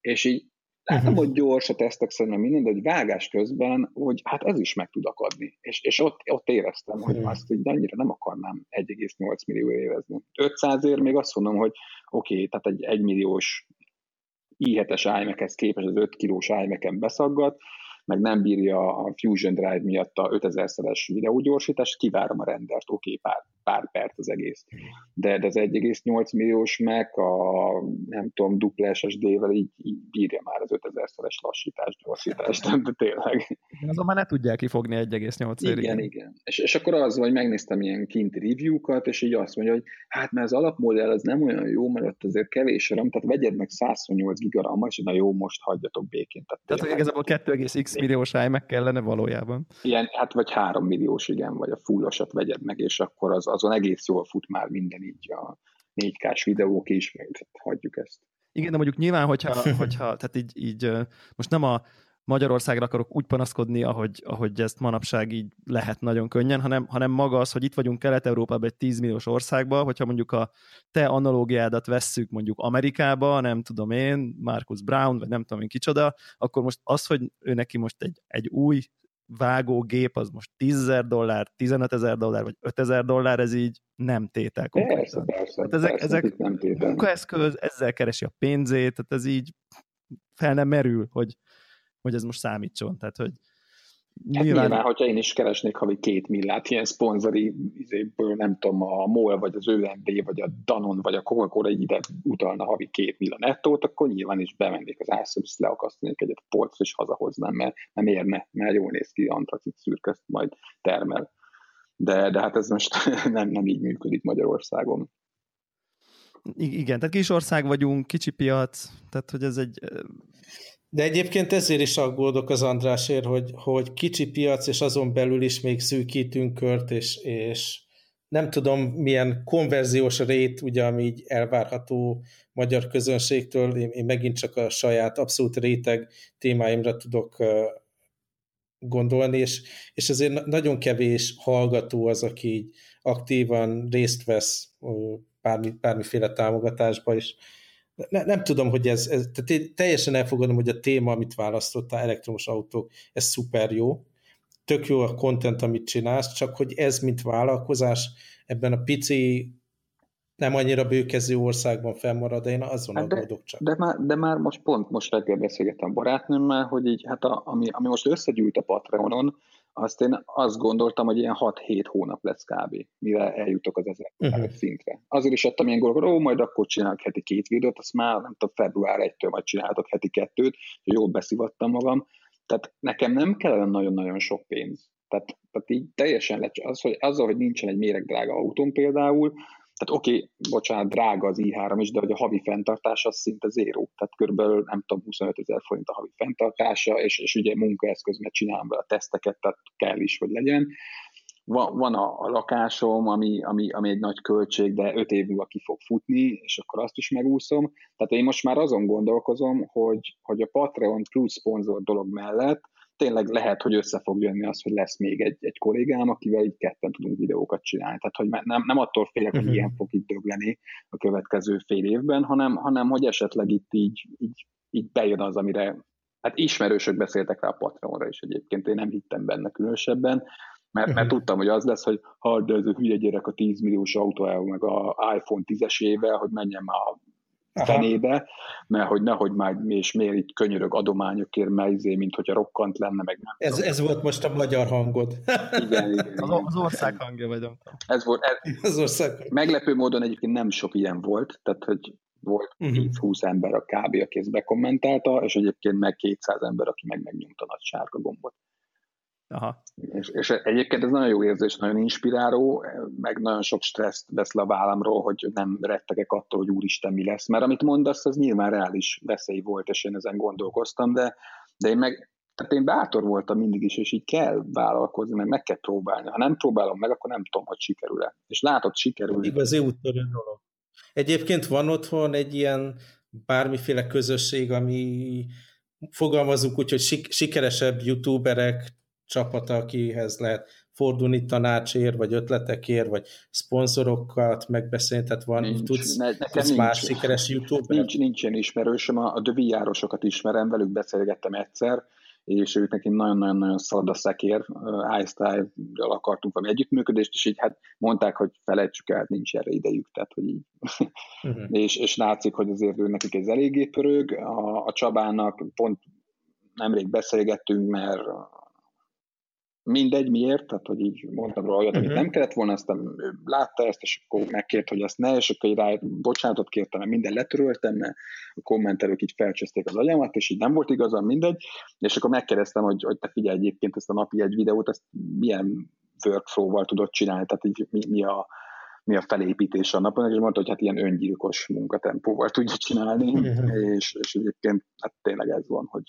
és így Látom, uh-huh. hogy gyors a tesztek szerintem minden, de egy vágás közben, hogy hát ez is meg tud akadni. És, és ott, ott éreztem, hogy azt, hogy annyira nem akarnám 1,8 millió érezni. 500 ér még azt mondom, hogy oké, okay, tehát egy 1 milliós i7-es iMac-hez képest az 5 kilós iMac-en beszaggat, meg nem bírja a Fusion Drive miatt a 5000-szeres videógyorsítást, kivárom a rendert, oké, okay, pár, pár perc az egész. De, de az 1,8 milliós meg a nem tudom, dupla SSD-vel így, így bírja már az 5000-szeres lassítást, gyorsítást, de tényleg. Azon már ne tudják kifogni 1,8 érig. Igen, igen. És, és akkor az, hogy megnéztem ilyen kinti review-kat, és így azt mondja, hogy hát mert az alapmodell az nem olyan jó, mert ott azért kevés RAM, tehát vegyed meg 128 gigarammal, és na jó, most hagyjatok békén. Tehát, tehát hogy igazából 2,x milliós iMac kellene valójában. Ilyen, hát vagy 3 milliós, igen, vagy a fullosat vegyed meg, és akkor az, azon egész jól fut már minden így a 4K-s videók is, hagyjuk ezt. Igen, de mondjuk nyilván, hogyha, hogyha tehát így, így most nem a Magyarországra akarok úgy panaszkodni, ahogy, ahogy ezt manapság így lehet nagyon könnyen, hanem, hanem maga az, hogy itt vagyunk Kelet-Európában egy 10 milliós országban, hogyha mondjuk a te analógiádat vesszük mondjuk Amerikába, nem tudom én, Marcus Brown, vagy nem tudom én kicsoda, akkor most az, hogy ő neki most egy, egy új vágógép, az most 10 dollár, 15 ezer dollár, vagy 5 ezer dollár, ez így nem tétel. Persze, persze, hát ezek, persze, ezek nem tétel. munkaeszköz, ezzel keresi a pénzét, tehát ez így fel nem merül, hogy, hogy ez most számítson. Tehát, hogy Hát nyilván... nyilván, hogyha én is keresnék havi két millát ilyen szponzori izéből, nem tudom, a MOL, vagy az ÖMB, vagy a Danon, vagy a Coca-Cola ide utalna havi két milla nettót, akkor nyilván is bemennék az ászöbb, leakasztanék egyet a polcra, és hazahoznám, mert nem érne, mert jól néz ki, antracit szürközt majd termel. De, de hát ez most nem, nem így működik Magyarországon. Igen, tehát kis ország vagyunk, kicsi piac, tehát hogy ez egy de egyébként ezért is aggódok az Andrásért, hogy, hogy kicsi piac, és azon belül is még szűkítünk kört, és, és nem tudom, milyen konverziós rét, ugye, ami így elvárható magyar közönségtől, én, én megint csak a saját abszolút réteg témáimra tudok gondolni, és, és azért nagyon kevés hallgató az, aki így aktívan részt vesz bármi, bármiféle támogatásba, és ne, nem tudom, hogy ez, ez tehát én teljesen elfogadom, hogy a téma, amit választottál, elektromos autók, ez szuper jó, tök jó a content, amit csinálsz, csak hogy ez, mint vállalkozás, ebben a pici, nem annyira bőkező országban fennmarad, én azon hát aggódok csak. De már, de már most pont most reggel beszélgettem barátnőmmel, hogy így, hát a, ami, ami most összegyűjt a Patreonon, azt én azt gondoltam, hogy ilyen 6-7 hónap lesz kb. mire eljutok az ezer uh-huh. szintre. Azért is adtam ilyen gondolat, ó, majd akkor csinálok heti két videót, azt már nem tudom, február 1-től majd csináltok heti kettőt, hogy jól beszivattam magam. Tehát nekem nem kellene nagyon-nagyon sok pénz. Tehát, tehát így teljesen lecs, az, hogy azzal, hogy nincsen egy méregdrága autón például, tehát oké, okay, bocsánat, drága az i3 is, de hogy a havi fenntartása az szinte zéró. Tehát körülbelül nem tudom, 25 ezer forint a havi fenntartása, és, és ugye munkaeszköz, mert csinálom be a teszteket, tehát kell is, hogy legyen. Van, van a, a lakásom, ami, ami, ami egy nagy költség, de 5 év múlva ki fog futni, és akkor azt is megúszom. Tehát én most már azon gondolkozom, hogy, hogy a Patreon plusz szponzor dolog mellett tényleg lehet, hogy össze fog jönni az, hogy lesz még egy, egy kollégám, akivel így ketten tudunk videókat csinálni. Tehát, hogy nem, nem attól félek, hogy uh-huh. ilyen fog itt dögleni a következő fél évben, hanem, hanem hogy esetleg itt így, így, így bejön az, amire hát ismerősök beszéltek rá a Patreonra is egyébként, én nem hittem benne különösebben, mert, mert mhm. tudtam, hogy az lesz, hogy ha de ez a hülye gyerek a 10 milliós autó, meg a iPhone 10-esével, hogy menjen már a fenébe, mert hogy nehogy már és miért itt könyörög adományokért, mert izé, mint hogyha rokkant lenne, meg nem. Ez, ez volt most a magyar hangod. igen, igen, igen. Az, ország hangja vagy. Ez volt. Ez, az ország. Meglepő módon egyébként nem sok ilyen volt, tehát hogy volt uh-huh. Mhm. 20 ember a kb. aki ezt bekommentálta, és egyébként meg 200 ember, aki meg megnyomta nagy sárga gombot. Aha. És, és egyébként ez nagyon jó érzés, nagyon inspiráló, meg nagyon sok stresszt vesz le a vállamról, hogy nem rettegek attól, hogy úristen mi lesz. Mert amit mondasz, az nyilván reális veszély volt, és én ezen gondolkoztam, de, de én meg tehát én bátor voltam mindig is, és így kell vállalkozni, meg meg kell próbálni. Ha nem próbálom meg, akkor nem tudom, hogy sikerül-e. És látod, sikerül. Igazi úttörő dolog. Egyébként van otthon egy ilyen bármiféle közösség, ami fogalmazunk úgy, hogy sikeresebb youtuberek csapata, akihez lehet fordulni tanácsért, vagy ötletekért, vagy szponzorokat megbeszélni, tehát van, nincs, tudsz, ne, nekem tudsz nincs, más sikeres youtuber? Nincs, nincs ilyen ismerősöm, a, a dövijárosokat ismerem, velük beszélgettem egyszer, és ők neki nagyon-nagyon-nagyon szalad a szekér, iStyle-ral akartunk valami együttműködést, és így hát mondták, hogy felejtsük el, hát nincs erre idejük, tehát hogy így. Uh-huh. és, és látszik, hogy azért ő nekik ez eléggé pörög, a, a Csabának pont nemrég beszélgettünk, mert mindegy, miért, tehát hogy így mondtam róla olyat, amit uh-huh. nem kellett volna, aztán ő látta ezt, és akkor megkért, hogy ezt ne, és akkor rá bocsánatot kértem, mert minden letöröltem, mert a kommentelők így felcsözték az agyamat, és így nem volt igazam, mindegy, és akkor megkérdeztem, hogy, hogy te figyelj egyébként ezt a napi egy videót, ezt milyen workflow-val tudod csinálni, tehát így mi, mi a mi a felépítés a napon, és mondta, hogy hát ilyen öngyilkos munkatempóval tudja csinálni, uh-huh. és, és egyébként hát tényleg ez van, hogy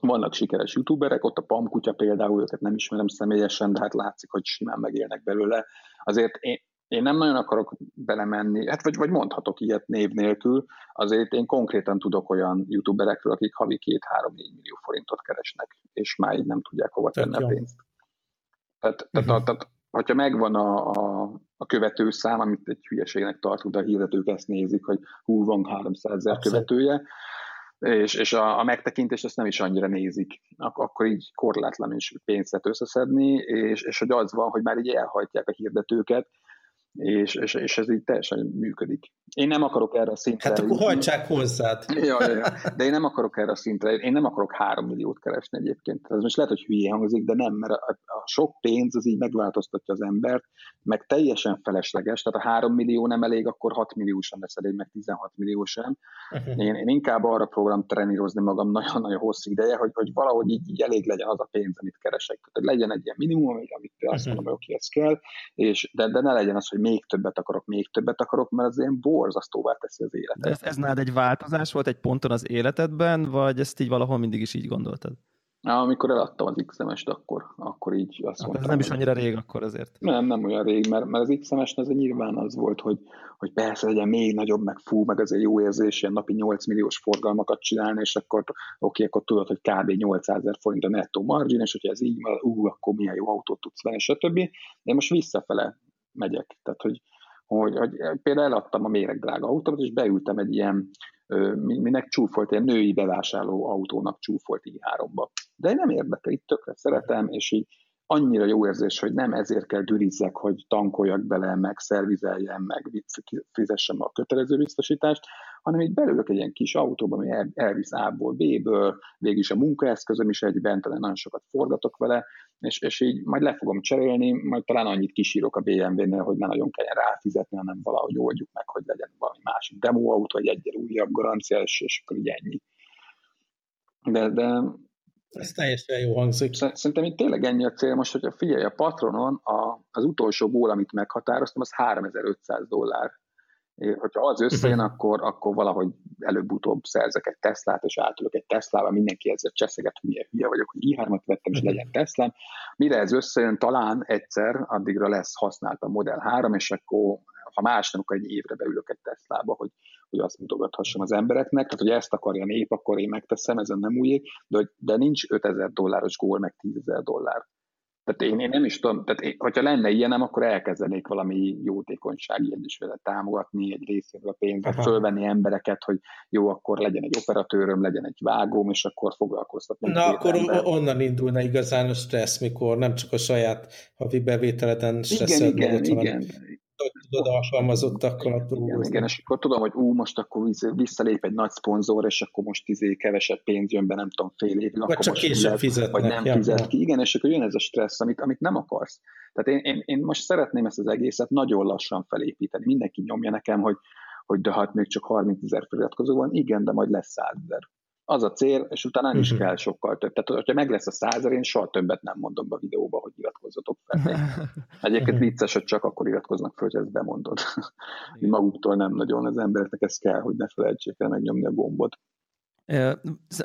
vannak sikeres youtuberek, ott a Pam kutya például, őket nem ismerem személyesen, de hát látszik, hogy simán megélnek belőle. Azért én, én nem nagyon akarok belemenni, hát vagy, vagy mondhatok ilyet név nélkül, azért én konkrétan tudok olyan youtuberekről, akik havi 2-3-4 millió forintot keresnek, és már így nem tudják hova tenni a pénzt. Tehát, uh-huh. tehát, tehát hogyha megvan a, a, a követőszám, amit egy hülyeségnek tartunk, de a hirdetők ezt nézik, hogy hú, van 300 ezer követője, és, és a, a megtekintést ezt nem is annyira nézik, Ak- akkor így korlátlan is pénzt lehet összeszedni, és, és hogy az van, hogy már így elhajtják a hirdetőket, és, és, és ez így teljesen működik. Én nem akarok erre a szintre... Hát akkor hajtsák hozzád. Ja, ja, ja. De én nem akarok erre a szintre, én nem akarok három milliót keresni egyébként. Ez most lehet, hogy hülye hangzik, de nem, mert a, a sok pénz az így megváltoztatja az embert, meg teljesen felesleges, tehát a három millió nem elég, akkor 6 millió sem lesz elég, meg 16 millió sem. Uh-huh. Én, én inkább arra próbálom trenírozni magam nagyon-nagyon hosszú ideje, hogy, hogy valahogy így, így elég legyen az a pénz, amit keresek. Tehát legyen egy ilyen minimum, amit azt uh-huh. mondom, hogy oké, ez kell, és, de, de ne legyen az, hogy még többet akarok, még többet akarok, mert az ilyen borzasztóvá teszi az életet. De ez, ez nálad egy változás volt egy ponton az életedben, vagy ezt így valahol mindig is így gondoltad? Na, amikor eladtam az XMS-t, akkor, akkor így azt hát mondtam. Ez nem is annyira rég akkor azért. Nem, nem olyan rég, mert, mert az XMS az nyilván az volt, hogy, hogy persze legyen még nagyobb, meg fú, meg azért jó érzés, ilyen napi 8 milliós forgalmakat csinálni, és akkor oké, akkor tudod, hogy kb. 800 ezer forint a nettó margin, és hogyha ez így van, ú, akkor milyen jó autót tudsz venni, stb. Én most visszafele megyek. Tehát, hogy, hogy, hogy például eladtam a méreg drága autót, és beültem egy ilyen, minek csúfolt, ilyen női bevásárló autónak csúfolt i3-ba. De nem érdekel, itt tökre szeretem, és így annyira jó érzés, hogy nem ezért kell dürizzek, hogy tankoljak bele, meg szervizeljem, meg fizessem a kötelező biztosítást, hanem így belülök egy ilyen kis autóba, ami el, elvisz A-ból B-ből, végül is a munkaeszközöm is egyben, talán nagyon sokat forgatok vele, és, és így majd le fogom cserélni, majd talán annyit kisírok a BMW-nél, hogy ne nagyon kelljen ráfizetni, hanem valahogy oldjuk meg, hogy legyen valami másik autó, vagy egyre újabb garancia, és, és akkor így ennyi. De, de ez teljesen jó hangzik. Szerintem itt tényleg ennyi a cél most, hogyha figyelj, a patronon a, az utolsó ból, amit meghatároztam, az 3500 dollár. Hogyha az összejön, uh-huh. akkor, akkor valahogy előbb-utóbb szerzek egy Teslát, és átülök egy Teslába, mindenki ezzel cseszeget, hogy milyen hülye vagyok, hogy i3-at vettem, és uh-huh. legyen Teslám. Mire ez összejön, talán egyszer, addigra lesz használt a Model 3, és akkor ha más nem, akkor egy évre beülök egy Teslába, hogy, hogy azt mutogathassam az embereknek. Tehát, hogy ezt akarja nép, akkor én megteszem, ezen nem újé, de, de nincs 5000 dolláros gól, meg 10 ezer dollár. Tehát én, én nem is tudom, tehát én, hogyha lenne ilyenem, akkor elkezdenék valami jótékonysági egyesületet támogatni, egy részéről a pénzt, fölvenni embereket, hogy jó, akkor legyen egy operatőröm, legyen egy vágóm, és akkor foglalkoztatni. Na, akkor ember. onnan indulna igazán a stressz, mikor nem csak a saját havi bevételeden stresszed igen, igen, igen, tudod alkalmazottakkal dolgozni. Igen, igen, és akkor tudom, hogy ú, most akkor visszalép egy nagy szponzor, és akkor most izé kevesebb pénz jön be, nem tudom, fél évig. Vagy akkor csak most később fizetnek. Vagy nem ja, fizet ki. Igen, és akkor jön ez a stressz, amit, amit nem akarsz. Tehát én, én, én most szeretném ezt az egészet nagyon lassan felépíteni. Mindenki nyomja nekem, hogy hogy de hát még csak 30 ezer feliratkozó van, igen, de majd lesz 100 ezer az a cél, és utána nem is mhm. kell sokkal több. Tehát, hogyha meg lesz a százer, én soha többet nem mondom be a videóba, hogy iratkozzatok fel. Egyébként vicces, hogy csak akkor iratkoznak fel, hogy ezt bemondod. Maguktól nem nagyon, az embereknek ez kell, hogy ne felejtsék el megnyomni a gombot.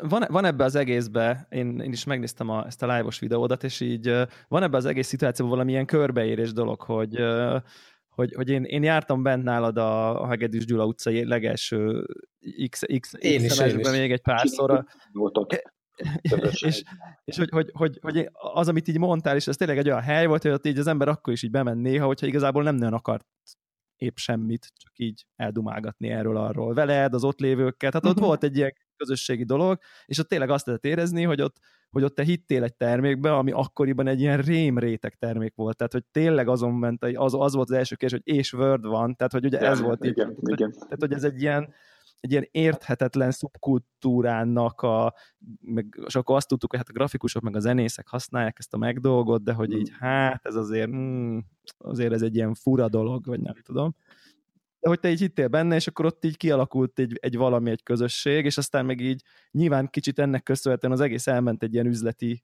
Van, van ebbe az egészbe, én, én is megnéztem a, ezt a live-os videódat, és így van ebbe az egész szituációban valamilyen körbeérés dolog, hogy hogy, hogy én, én jártam bent nálad a, a Hegedűs Gyula utcai legelső X, X, én X is, én is. még egy párszor. és, és hogy, hogy, hogy, hogy, az, amit így mondtál, és ez tényleg egy olyan hely volt, hogy ott így az ember akkor is így bement néha, hogyha igazából nem nagyon akart épp semmit, csak így eldumálgatni erről-arról veled, az ott lévőkkel. Tehát ott uh-huh. volt egy ilyen közösségi dolog, és ott tényleg azt lehet érezni, hogy ott, hogy ott te hittél egy termékbe, ami akkoriban egy ilyen rémréteg termék volt, tehát hogy tényleg azon ment, az, az volt az első kérdés, hogy és Word van, tehát hogy ugye ez volt igen, így, igen. Tehát, hogy ez egy ilyen, egy ilyen érthetetlen szubkultúrának a, meg, és akkor azt tudtuk, hogy hát a grafikusok meg a zenészek használják ezt a megdolgot, de hogy így hmm. hát ez azért, hmm, azért ez egy ilyen fura dolog, vagy nem tudom hogy te így hittél benne, és akkor ott így kialakult egy, egy valami, egy közösség, és aztán meg így nyilván kicsit ennek köszönhetően az egész elment egy ilyen üzleti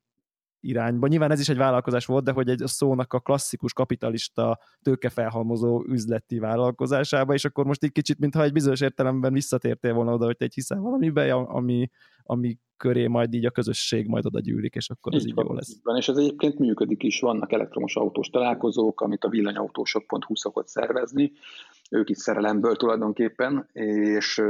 irányba. Nyilván ez is egy vállalkozás volt, de hogy egy szónak a klasszikus kapitalista tőkefelhalmozó üzleti vállalkozásába, és akkor most egy kicsit, mintha egy bizonyos értelemben visszatértél volna oda, hogy te egy hiszel valamiben, ami, ami köré majd így a közösség majd oda gyűlik, és akkor ez így, így jó lesz. Van, és ez egyébként működik is, vannak elektromos autós találkozók, amit a villanyautósok.hu szokott szervezni, ők is szerelemből tulajdonképpen, és,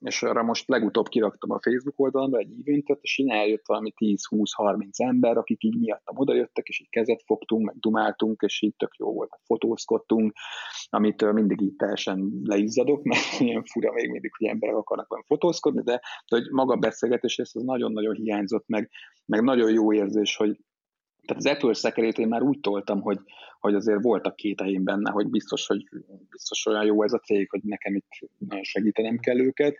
és arra most legutóbb kiraktam a Facebook oldalon egy eventet, és így eljött valami 10-20-30 ember, akik így miattam odajöttek, és így kezet fogtunk, meg dumáltunk, és így tök jó volt, fotózkodtunk, amit mindig így teljesen leizzadok, mert ilyen fura még mindig, hogy emberek akarnak olyan fotózkodni, de, de hogy maga a beszélgetés, ez az nagyon-nagyon hiányzott, meg, meg nagyon jó érzés, hogy tehát az Apple szekerét én már úgy toltam, hogy, hogy azért voltak két helyén benne, hogy biztos, hogy biztos olyan jó ez a cég, hogy nekem itt segítenem kell őket,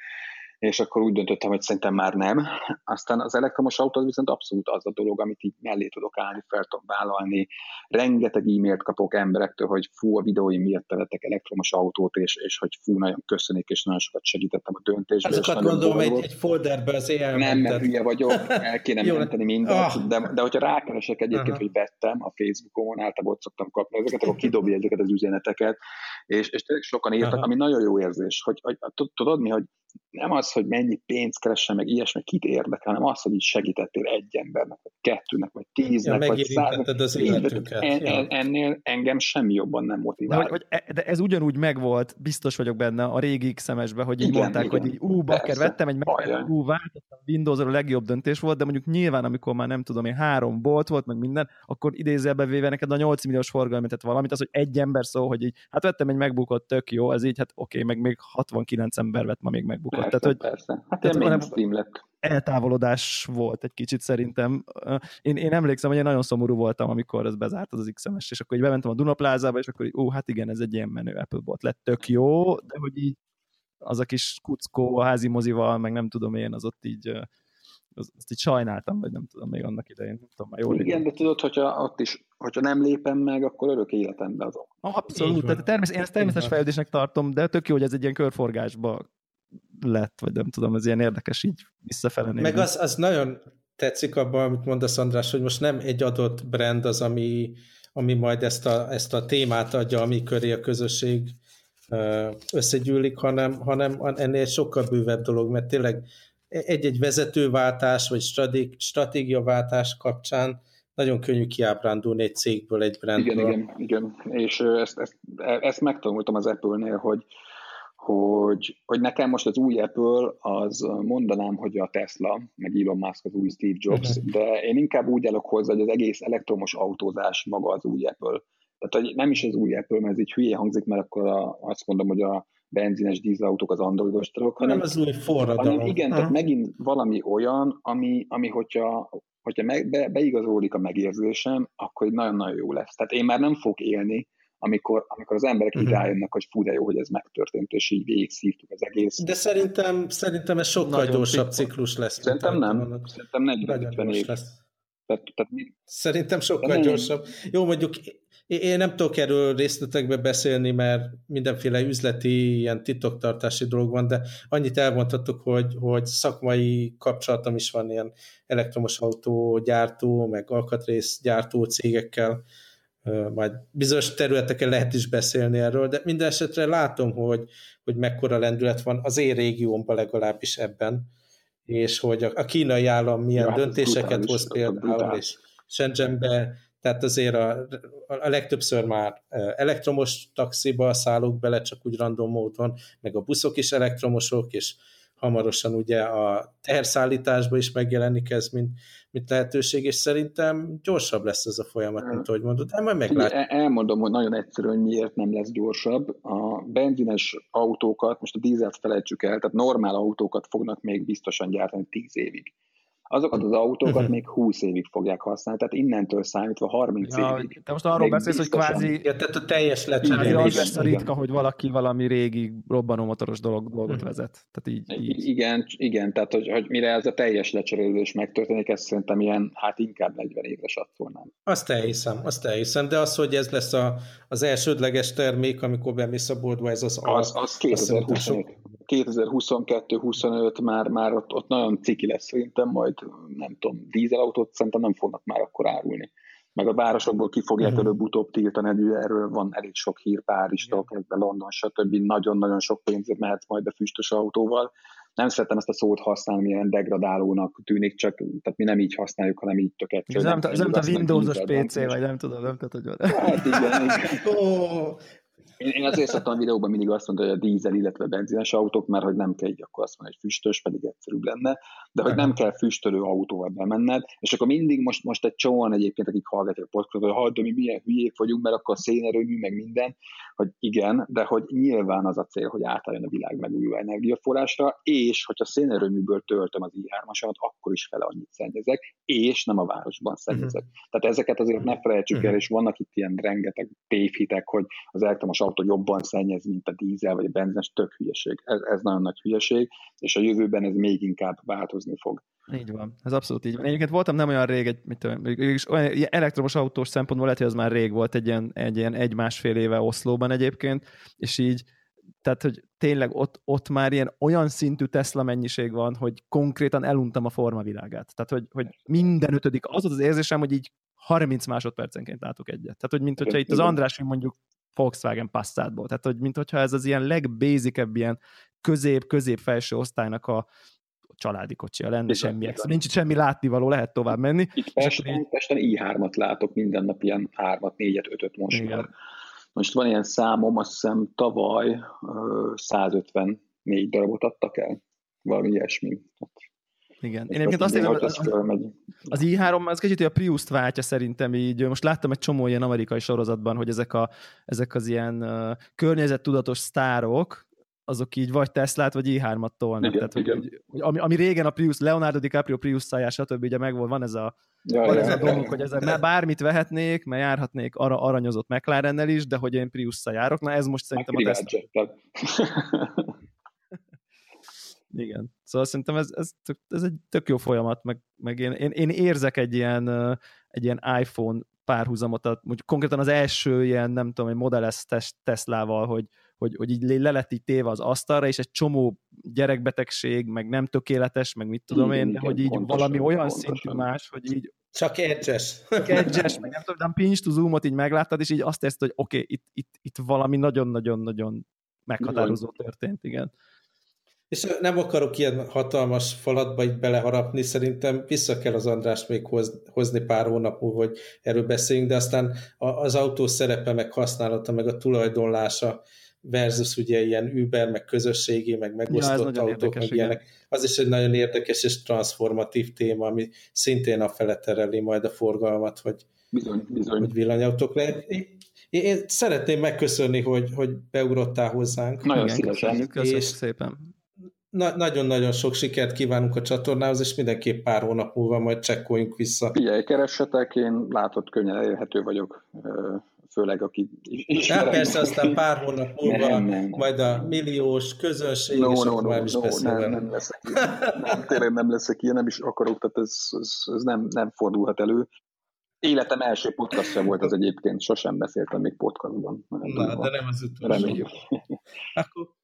és akkor úgy döntöttem, hogy szerintem már nem. Aztán az elektromos autó az viszont abszolút az a dolog, amit így mellé tudok állni, fel tudom vállalni. Rengeteg e-mailt kapok emberektől, hogy fú, a videóim miatt vettek elektromos autót, és, és hogy fú, nagyon köszönik, és nagyon sokat segítettem a döntésben. Azokat gondolom egy, egy folderbe az. Nem, mert hülye vagyok, el kéne menteni mindent, oh. de, de hogyha rákeresek egyébként, uh-huh. hogy vettem a Facebookon, általában ott szoktam kapni ezeket, akkor kidobja ezeket az üzeneteket, és, és sokan írtak, uh-huh. ami nagyon jó érzés, hogy, hogy tudod mi, hogy nem az, hogy mennyi pénzt keressen, meg ilyesmi, kit érdekel, hanem az, hogy így segítettél egy embernek, vagy kettőnek, vagy tíznek, ja, vagy száznak. az életüket. En, en, ennél engem semmi jobban nem motivál. De, hogy, hogy, e- de ez ugyanúgy megvolt, biztos vagyok benne a régi szemesben, hogy így igen, mondták, igen. hogy így, ú, bakker, vettem egy meg, ú, váltottam windows a legjobb döntés volt, de mondjuk nyilván, amikor már nem tudom én, három bolt volt, meg minden, akkor idézőjelbe véve neked a 8 milliós forgalmi, tehát valamit, az, hogy egy ember szó, hogy így, hát vettem egy megbukott, tök jó, ez így, hát oké, okay, meg még 69 ember vett ma még megbukott. Persze, tehát, hogy, persze. Hát tehát mainstream lett. Eltávolodás volt egy kicsit szerintem. Én, én emlékszem, hogy én nagyon szomorú voltam, amikor ez bezárt az, az XMS, és akkor így bementem a Dunaplázába, és akkor így, ó, hát igen, ez egy ilyen menő Apple bot lett, tök jó, de hogy így az a kis kuckó a házi mozival, meg nem tudom én, az ott így az, azt így sajnáltam, vagy nem tudom, még annak idején, nem tudom, már jól Igen, de tudod, hogyha ott is, hogyha nem lépem meg, akkor örök életembe azon. Abszolút, tehát természet, én ezt természetes fejlődésnek tartom, de tök jó, hogy ez egy ilyen körforgásba lett, vagy nem tudom, ez ilyen érdekes így visszafele Meg az, az nagyon tetszik abban, amit mondasz András, hogy most nem egy adott brand az, ami, ami majd ezt a, ezt a témát adja, ami köré a közösség összegyűlik, hanem, hanem ennél sokkal bővebb dolog, mert tényleg egy-egy vezetőváltás, vagy stratégiaváltás kapcsán nagyon könnyű kiábrándulni egy cégből, egy brandből. Igen, igen, igen. És ezt, ezt, ezt megtanultam az Apple-nél, hogy, hogy, hogy nekem most az új Apple, az mondanám, hogy a Tesla, meg Elon Musk az új Steve Jobs, uh-huh. de én inkább úgy állok hozzá, hogy az egész elektromos autózás maga az új Apple. Tehát hogy nem is az új Apple, mert ez így hülye hangzik, mert akkor a, azt mondom, hogy a benzines dízelautók az androidos dolog, hanem, hanem az új forradalom. Hanem igen, uh-huh. tehát megint valami olyan, ami, ami hogyha, hogyha meg, be, beigazódik a megérzésem, akkor nagyon-nagyon jó lesz. Tehát én már nem fog élni amikor, amikor az emberek uh-huh. így mhm. rájönnek, hogy fú, de jó, hogy ez megtörtént, és így végig szívtuk az egész. De szerintem, szerintem ez sokkal Nagyon gyorsabb ciklus lesz. Szerintem nem. Vannak. Szerintem 40 év. Lesz. Tehát, tehát mi... Szerintem sokkal nem. gyorsabb. Jó, mondjuk én nem tudok erről részletekbe beszélni, mert mindenféle üzleti, ilyen titoktartási dolog van, de annyit elmondhatok, hogy, hogy szakmai kapcsolatom is van ilyen elektromos autó gyártó, meg alkatrész gyártó cégekkel, majd bizonyos területeken lehet is beszélni erről, de minden esetre látom, hogy, hogy mekkora lendület van az én régiómban legalábbis ebben, és hogy a, a kínai állam milyen ja, hát döntéseket hoz például, és Shenzhenbe, tehát azért a, a legtöbbször már elektromos taxiba szállok bele, csak úgy random módon, meg a buszok is elektromosok, és hamarosan ugye a teherszállításban is megjelenik ez, mint, mint lehetőség, és szerintem gyorsabb lesz ez a folyamat, mint ahogy mondod, de majd meglátjuk. Elmondom, hogy nagyon egyszerű, hogy miért nem lesz gyorsabb. A benzines autókat, most a dízelt felejtsük el, tehát normál autókat fognak még biztosan gyártani 10 évig azokat az autókat uh-huh. még 20 évig fogják használni, tehát innentől számítva 30 ja, évig. Te most arról beszélsz, hogy kvázi... Ja, tehát a teljes lecserélés. Az lesz a ritka, hogy valaki valami régi robbanómotoros dolog, dolgot uh-huh. vezet. Tehát így, így. Igen, igen, tehát hogy, hogy mire ez a teljes lecserélés megtörténik, ezt szerintem ilyen, hát inkább 40 évre satszolnám. Azt elhiszem, azt elhiszem, de az, hogy ez lesz a, az elsődleges termék, amikor bemész a boltba, ez az az, az 2025. 2022-25 már, már ott, ott nagyon ciki lesz szerintem, majd nem tudom, dízelautót szerintem nem fognak már akkor árulni. Meg a városokból ki fogják uh-huh. előbb-utóbb tiltani, erről van elég sok hír, Párizstól kezdve London, stb. Nagyon-nagyon sok pénzért mehetsz majd a füstös autóval. Nem szeretem ezt a szót használni, milyen degradálónak tűnik, csak tehát mi nem így használjuk, hanem így. Ez nem, ez nem a Windows-os PC, vagy nem tudom, nem tudom, hogy van. Hát igen, igen. Én, én azért szoktam a videóban mindig azt mondani, hogy a dízel, illetve a benzines autók, mert hogy nem kell így akkor azt mondani, hogy füstös, pedig egyszerűbb lenne, de hogy nem kell füstölő autóval bemenned, és akkor mindig most, most egy csomóan egyébként, akik hallgatják a podcastot, hogy de mi milyen hülyék vagyunk, mert akkor a szénerőmű, meg minden, hogy igen, de hogy nyilván az a cél, hogy átálljon a világ megújuló energiaforrásra, és hogyha szénerőműből töltöm az i3-asamat, akkor is fele annyit szennyezek, és nem a városban szennyezek. Uh-huh. Tehát ezeket azért ne felejtsük uh-huh. el, és vannak itt ilyen rengeteg tévhitek, hogy az elektromos autó jobban szennyez, mint a dízel vagy a benzines, tök hülyeség. Ez, ez nagyon nagy hülyeség, és a jövőben ez még inkább változni fog. Így van, ez abszolút így van. Egyébként voltam nem olyan rég, egy, mit tudom, olyan elektromos autós szempontból lehet, hogy az már rég volt egy ilyen, egy ilyen egy-másfél éve Oszlóban egyébként, és így tehát, hogy tényleg ott, ott már ilyen olyan szintű Tesla mennyiség van, hogy konkrétan eluntam a formavilágát. Tehát, hogy, hogy minden ötödik, az az érzésem, hogy így 30 másodpercenként látok egyet. Tehát, hogy mint hogyha itt az András mondjuk Volkswagen Passatból. Tehát, hogy mint hogyha ez az ilyen legbasicebb, ilyen közép-közép-felső osztálynak a családi kocsia lenne, Bizony, semmi extra. Nincs semmi látnivaló, lehet tovább menni. Itt Pesten, így... Pesten i3-at látok minden nap, ilyen 3-at, 4-et, 5-öt most Igen. már. Most van ilyen számom, azt hiszem tavaly 154 darabot adtak el. Valami ilyesmi. Igen. Én egyébként azt érzem, az, az i3 az kicsit a Prius-t váltja szerintem így. Most láttam egy csomó ilyen amerikai sorozatban, hogy ezek, a, ezek az ilyen uh, környezettudatos sztárok, azok így vagy Teslát, vagy i3-at tolnak. Igen, Tehát, igen. Hogy, ami, ami, régen a Prius, Leonardo DiCaprio Prius szájás, stb. ugye megvolt, van ez a, ja, van ja, ez a dolog, hogy ezzel bármit vehetnék, mert járhatnék arra aranyozott McLarennel is, de hogy én prius járok, na ez most szerintem a Tesla. Igen. Szóval szerintem ez, ez, tök, ez egy tök jó folyamat, meg, meg én, én, én érzek egy ilyen, egy ilyen iPhone párhuzamot, hogy konkrétan az első ilyen, nem tudom, egy Model S Teslával, hogy, hogy, hogy így le lett így téve az asztalra, és egy csomó gyerekbetegség, meg nem tökéletes, meg mit tudom én, de hogy így pontosan, valami olyan pontosan. szintű más, hogy így csak edges. Csak edges, meg nem tudom, pinch to zoomot így megláttad, és így azt érzed, hogy oké, okay, itt, itt, itt valami nagyon-nagyon-nagyon meghatározó történt, igen. És nem akarok ilyen hatalmas falatba itt beleharapni, szerintem vissza kell az András még hoz, hozni pár hónap múlva, hogy erről beszéljünk, de aztán az autó szerepe, meg használata, meg a tulajdonlása versus ugye ilyen Uber, meg közösségi, meg megosztott ja, autók, meg ilyenek. Az is egy nagyon érdekes és transformatív téma, ami szintén a fele tereli majd a forgalmat, hogy, bizony, bizony. hogy villanyautók lehet. Én, én szeretném megköszönni, hogy, hogy beugrottál hozzánk. Nagyon szívesen. Köszönjük és szépen na- nagyon-nagyon sok sikert kívánunk a csatornához, és mindenképp pár hónap múlva majd csekkoljunk vissza. Figyelj, keressetek, én látod, könnyen elérhető vagyok, főleg aki is. Hát persze, aztán pár hónap múlva nem, nem, nem. majd a milliós közönség, no, és no, no, is no, nem, nem leszek ilyen. Nem, tényleg nem leszek ilyen, nem is akarok, tehát ez, ez, ez nem, nem fordulhat elő. Életem első podcastja volt az egyébként, sosem beszéltem még podcastban. Na, de nem az utolsó. Reméljük. Akkor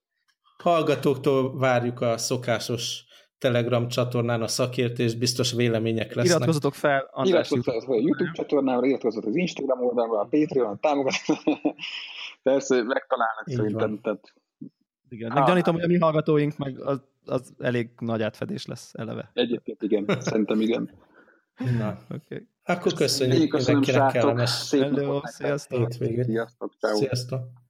hallgatóktól várjuk a szokásos Telegram csatornán a szakértés, biztos vélemények lesznek. Iratkozzatok fel András iratkozzatok fel a YouTube csatornára, iratkozzatok az Instagram oldalra, a Patreon, a támogatásra. Persze, megtalálnak Így szerintem. Tehát... Igen, meg gyanítom, hogy a mi hallgatóink meg az, az elég nagy átfedés lesz eleve. Egyébként igen, szerintem igen. Na, oké. Okay. Akkor köszönjük, Én köszönöm, mindenkinek kellemes. Szép Hello, sziasztok. Sziasztok. Sziasztok.